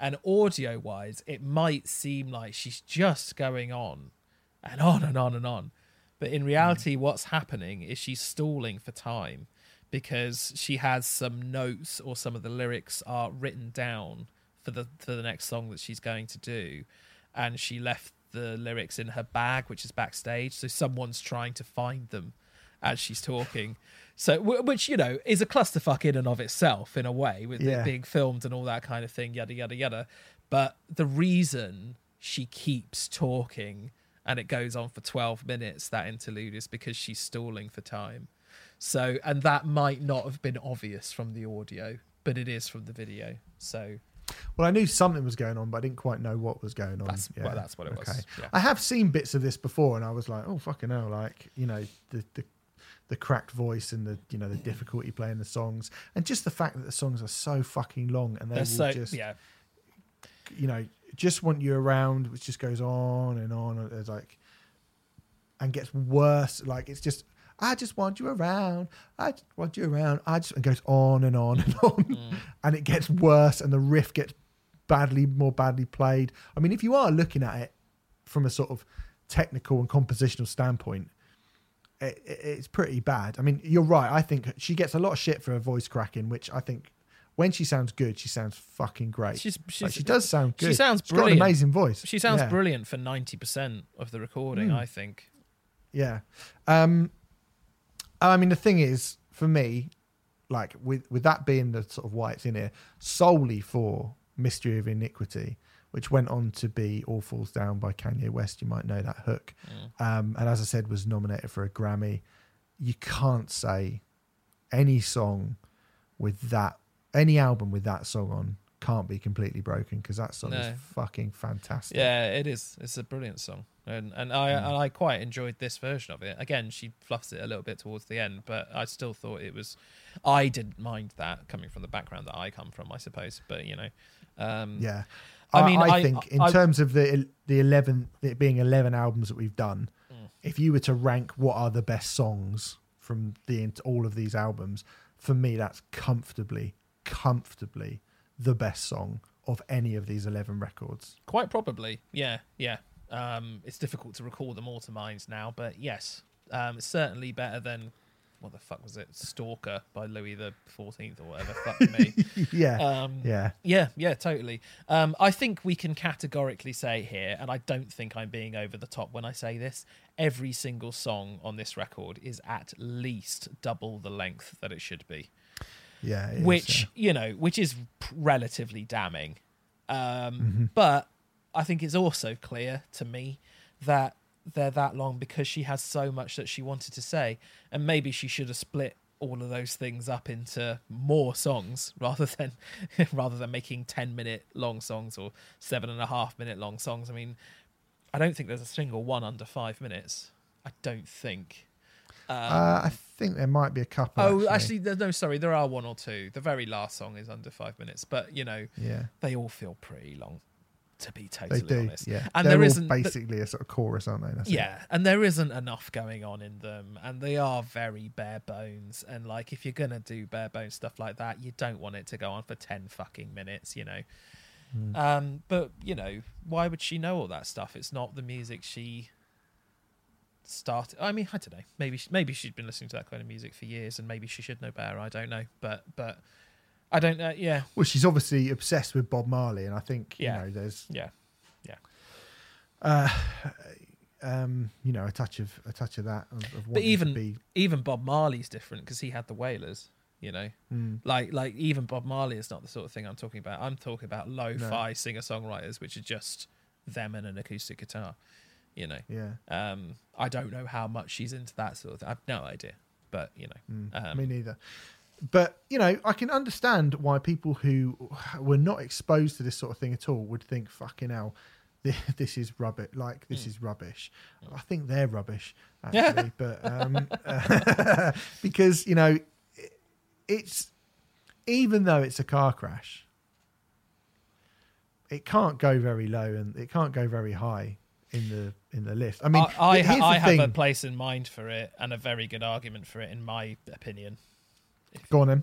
And audio wise, it might seem like she's just going on and on and on and on. But in reality, what's happening is she's stalling for time because she has some notes or some of the lyrics are written down for the for the next song that she's going to do, and she left the lyrics in her bag, which is backstage. So someone's trying to find them as she's talking. So, which you know is a clusterfuck in and of itself, in a way, with Yeah. it being filmed and all that kind of thing, yada yada yada. But the reason she keeps talking and it goes on for 12 minutes that interlude is because she's stalling for time so and that might not have been obvious from the audio but it is from the video so well, I knew something was going on, but I didn't quite know what was going on. That's- well, that's what it was, yeah. I have seen bits of this before, and I was like, oh fucking hell! Like you know the the the cracked voice and the you know the difficulty playing the songs, and just the fact that the songs are so fucking long and they they're will so just yeah you know just want you around, which just goes on and on. and It's like and gets worse. Like it's just. I just want you around. I just want you around. I just it goes on and on and on, Mm. and it gets worse, and the riff gets badly more badly played. I mean, if you are looking at it from a sort of technical and compositional standpoint, it, it- it's pretty bad. I mean, you're right. I think she gets a lot of shit for her voice cracking, which I think when she sounds good, she sounds fucking great. she's, Like, she does sound good. she sounds She's got an brilliant. amazing voice. she sounds yeah. brilliant for 90% of the recording Mm. i think Yeah. Um, I mean, the thing is, for me, like with with that being the sort of why it's in here, solely for Mystery of Iniquity, which went on to be All Falls Down by Kanye West. You might know that hook. Um, and as I said, was nominated for a Grammy. You can't say any song with that, any album with that song on can't be completely broken because that song No. is fucking fantastic. yeah it is it's a brilliant song and and i Mm. and i quite enjoyed this version of it again she fluffs it a little bit towards the end but i still thought it was i didn't mind that coming from the background that i come from i suppose but you know um Yeah. I I, mean, I, I- think in I- terms of the the eleven it being eleven albums that we've done, Mm. if you were to rank what are the best songs from the all of these albums, for me that's comfortably, comfortably the best song of any of these eleven records. Quite probably, yeah, yeah. Um, it's difficult to recall them all to mind now, but yes, um, it's certainly better than what the fuck was it? Stalker by Louis the Fourteenth or whatever. Fuck me. yeah, Um, yeah, yeah, yeah, totally. Um, I think we can categorically say here, and I don't think I'm being over the top when I say this. Every single song on this record is at least double the length that it should be yeah. it is, which yeah. you know which is relatively damning um Mm-hmm. but i think it's also clear to me that they're that long because she has so much that she wanted to say and maybe she should have split all of those things up into more songs rather than rather than making 10 minute long songs or seven and a half minute long songs i mean i don't think there's a single one under five minutes i don't think um, Uh, I think there might be a couple. Oh, actually, there- no, sorry, there are one or two. The very last song is under five minutes, but you know, yeah, they all feel pretty long, to be they totally do. honest. Yeah, and they're there isn't th- basically a sort of chorus, aren't they? That's it. yeah, and there isn't enough going on in them, and they are very bare bones. And like, if you're gonna do bare bones stuff like that, you don't want it to go on for ten fucking minutes, you know. Hmm. Um, but you know, why would she know all that stuff? It's not the music she started. I mean, I don't know. Maybe she- maybe she's been listening to that kind of music for years, and maybe she should know better. I don't know, but but I don't know. Yeah, Well, she's obviously obsessed with Bob Marley, and I think Yeah. you know there's yeah, yeah. uh, um, you know a touch of a touch of that. Of, of to even- be, even Bob Marley's different because he had the Wailers. You know, mm, like like even Bob Marley is not the sort of thing I'm talking about. I'm talking about lo-fi singer songwriters, which are just them and an acoustic guitar. You know, yeah, um, I don't know how much she's into that sort of thing. I've no idea, but you know, mm, Um, me neither. But you know, I can understand why people who were not exposed to this sort of thing at all would think, "Fucking hell, thi- this is rubbish." Like this Mm. is rubbish. I think they're rubbish actually, but um, because you know, it- it's even though it's a car crash, it can't go very low and it can't go very high in the in the lift. I mean, I I, here's ha- the I have a place in mind for it and a very good argument for it, in my opinion. Go on, then.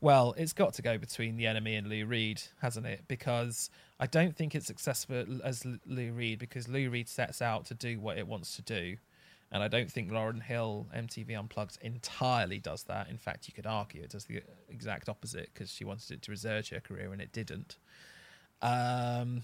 Well, it's got to go between the enemy and Lou Reed, hasn't it? Because I don't think it's successful as Lou Reed because Lou Reed sets out to do what it wants to do. And I don't think Lauryn Hill, MTV Unplugged, entirely does that. In fact, you could argue it does the exact opposite because she wanted it to resurge her career and it didn't. Um,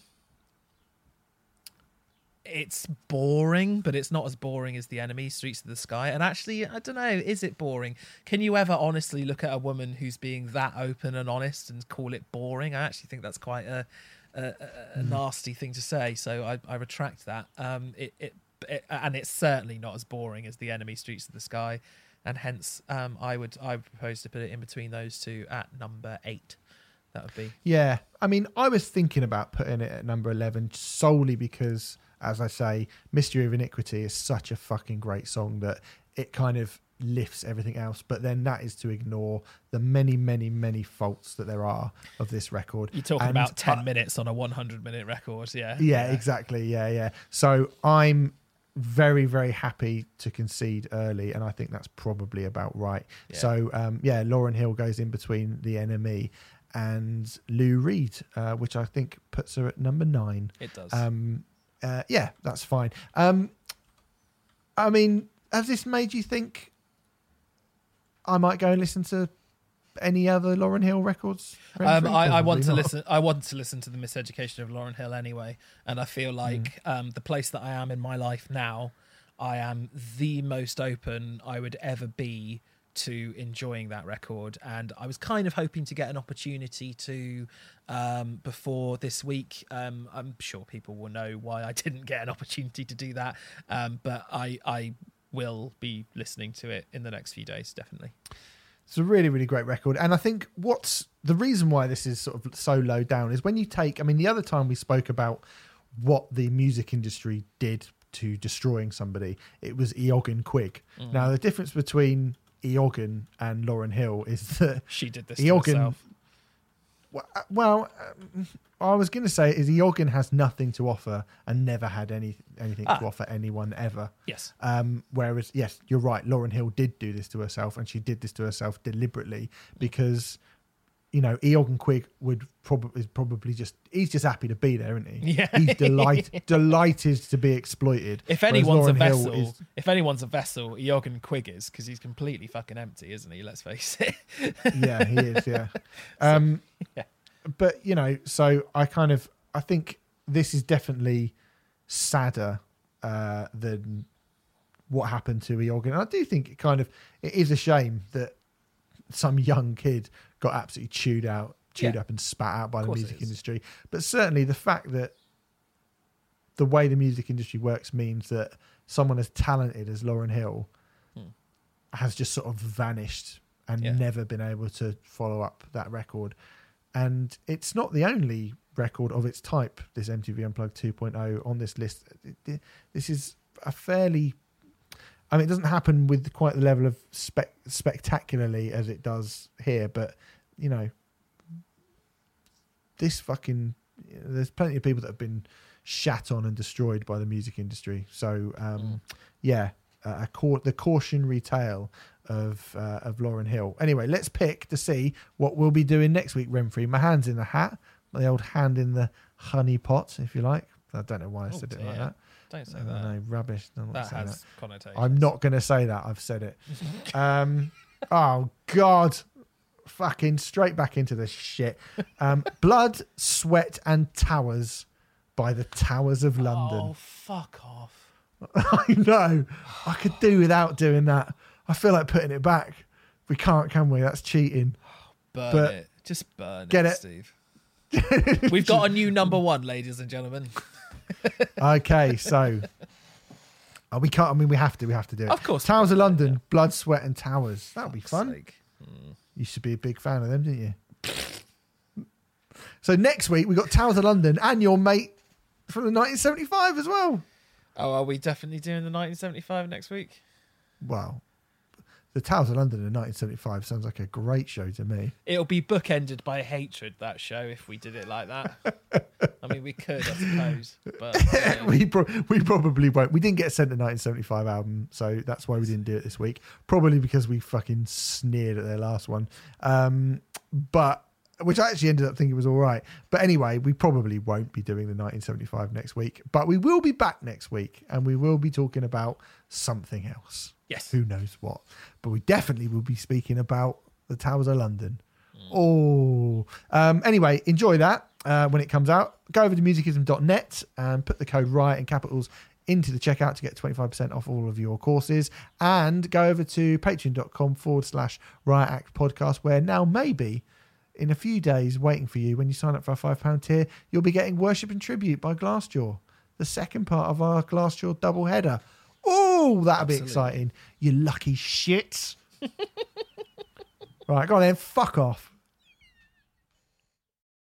it's boring, but it's not as boring as the enemy Streets of the Sky. And actually, I don't know, is it boring? Can you ever honestly look at a woman who's being that open and honest and call it boring? I actually think that's quite a a, a, a nasty thing to say. So I, I retract that. Um, it, it, it and it's certainly not as boring as the enemy Streets of the Sky, and hence um, I would I would propose to put it in between those two at number eight. That would be Yeah, I mean, I was thinking about putting it at number eleven solely because, as I say, "Mystery of Iniquity" is such a fucking great song that it kind of lifts everything else. But then that is to ignore the many, many, many faults that there are of this record. you're talking And about ten I- minutes on a 100 minute record. Yeah, yeah, exactly. Yeah, yeah. So I'm very, very happy to concede early, and I think that's probably about right. Yeah. So um, yeah, Lauryn Hill goes in between the enemy and Lou Reed, uh, which I think puts her at number nine. It does. Um, uh, yeah, that's fine. Um, I mean, has this made you think I might go and listen to any other Lauryn Hill records? Um, I, I want to not. listen. I want to listen to the miseducation of Lauryn Hill anyway, and I feel like Mm. um, the place that I am in my life now, I am the most open I would ever be to enjoying that record, and I was kind of hoping to get an opportunity to um, before this week. Um, I'm sure people will know why I didn't get an opportunity to do that, um, but I I will be listening to it in the next few days, definitely. It's a really, really great record. And I think what's the reason why this is sort of so low down is when you take, I mean, the other time we spoke about what the music industry did to destroying somebody, it was Eoghan Quigg. Mm. Now, the difference between Eoghan and Lauryn Hill is that, She did this to herself. well, uh, well um, I was going to say is Eoghan has nothing to offer and never had any anything Ah. to offer anyone ever. Yes. Um, whereas, yes, you're right. Lauryn Hill did do this to herself, and she did this to herself deliberately because you know, Eoghan Quigg would probably is probably just he's just happy to be there, isn't he? Yeah. he's delight, delighted to be exploited. If anyone's a vessel, is- if anyone's a vessel, Eoghan Quigg is because he's completely fucking empty, isn't he? Let's face it. yeah, he is. Yeah. Um, yeah. But you know, so I kind of I think this is definitely sadder uh, than what happened to Eoghan. And I do think it kind of it is a shame that some young kid got absolutely chewed out, chewed Yeah. up and spat out by the music industry. But certainly the fact that the way the music industry works means that someone as talented as Lauryn Hill Hmm. has just sort of vanished and Yeah. never been able to follow up that record. And it's not the only record of its type, this MTV Unplugged 2.0 on this list. This is a fairly, I mean, it doesn't happen with quite the level of spec- spectacularly as it does here, but you know, this fucking, there's plenty of people that have been shat on and destroyed by the music industry. So, um, yeah, uh, the cautionary tale of uh, of Lauryn Hill. Anyway, let's pick to see what we'll be doing next week, Renfrey. My hand's in the hat, the old hand in the honey pot, if you like. I don't know why I Oh, said it like that. Don't say don't that. know, rubbish. I'm That has connotations. I'm not going to say that. I've said it. Um, oh God, fucking straight back into this shit. Um, Blood, sweat, and towers by the Towers of London. Oh, fuck off. I know. I could do without doing that. I feel like putting it back. We can't, can we? That's cheating. Burn But- it. Just burn Get it, it? Steve. We've got a new number one, ladies and gentlemen. Okay, so. Oh, we can't. I mean, we have to. We have to do it. Of course Towers of London, Blood, Sweat, and Towers. That would be fun. sake. You should be a big fan of them, didn't you? So next week we got Towers of London and your mate from the 1975 as well. Oh, are we definitely doing the 1975 next week? Wow, the Towers of London in 1975 sounds like a great show to me. It'll be bookended by hatred, that show, if we did it like that. I mean, we could, I suppose. But yeah. we pro- we probably won't. We didn't get sent the 1975 album, so that's why we didn't do it this week. Probably because we fucking sneered at their last one. Um, but which I actually ended up thinking was all right. But anyway, we probably won't be doing the 1975 next week, but we will be back next week, and we will be talking about something else. yes. Who knows what? But we definitely will be speaking about the Towers of London. Oh, um, anyway, enjoy that uh, when it comes out. Go over to musicism.net and put the code riot in capitals into the checkout to get 25% off all of your courses. And go over to patreon.com forward slash riot act podcast, where now maybe in a few days, waiting for you when you sign up for a £5 tier, you'll be getting Worship and Tribute by Glassjaw, the second part of our Glassjaw double header. Oh, that'll be Absolutely. exciting. You lucky shits. right, go on then. Fuck off.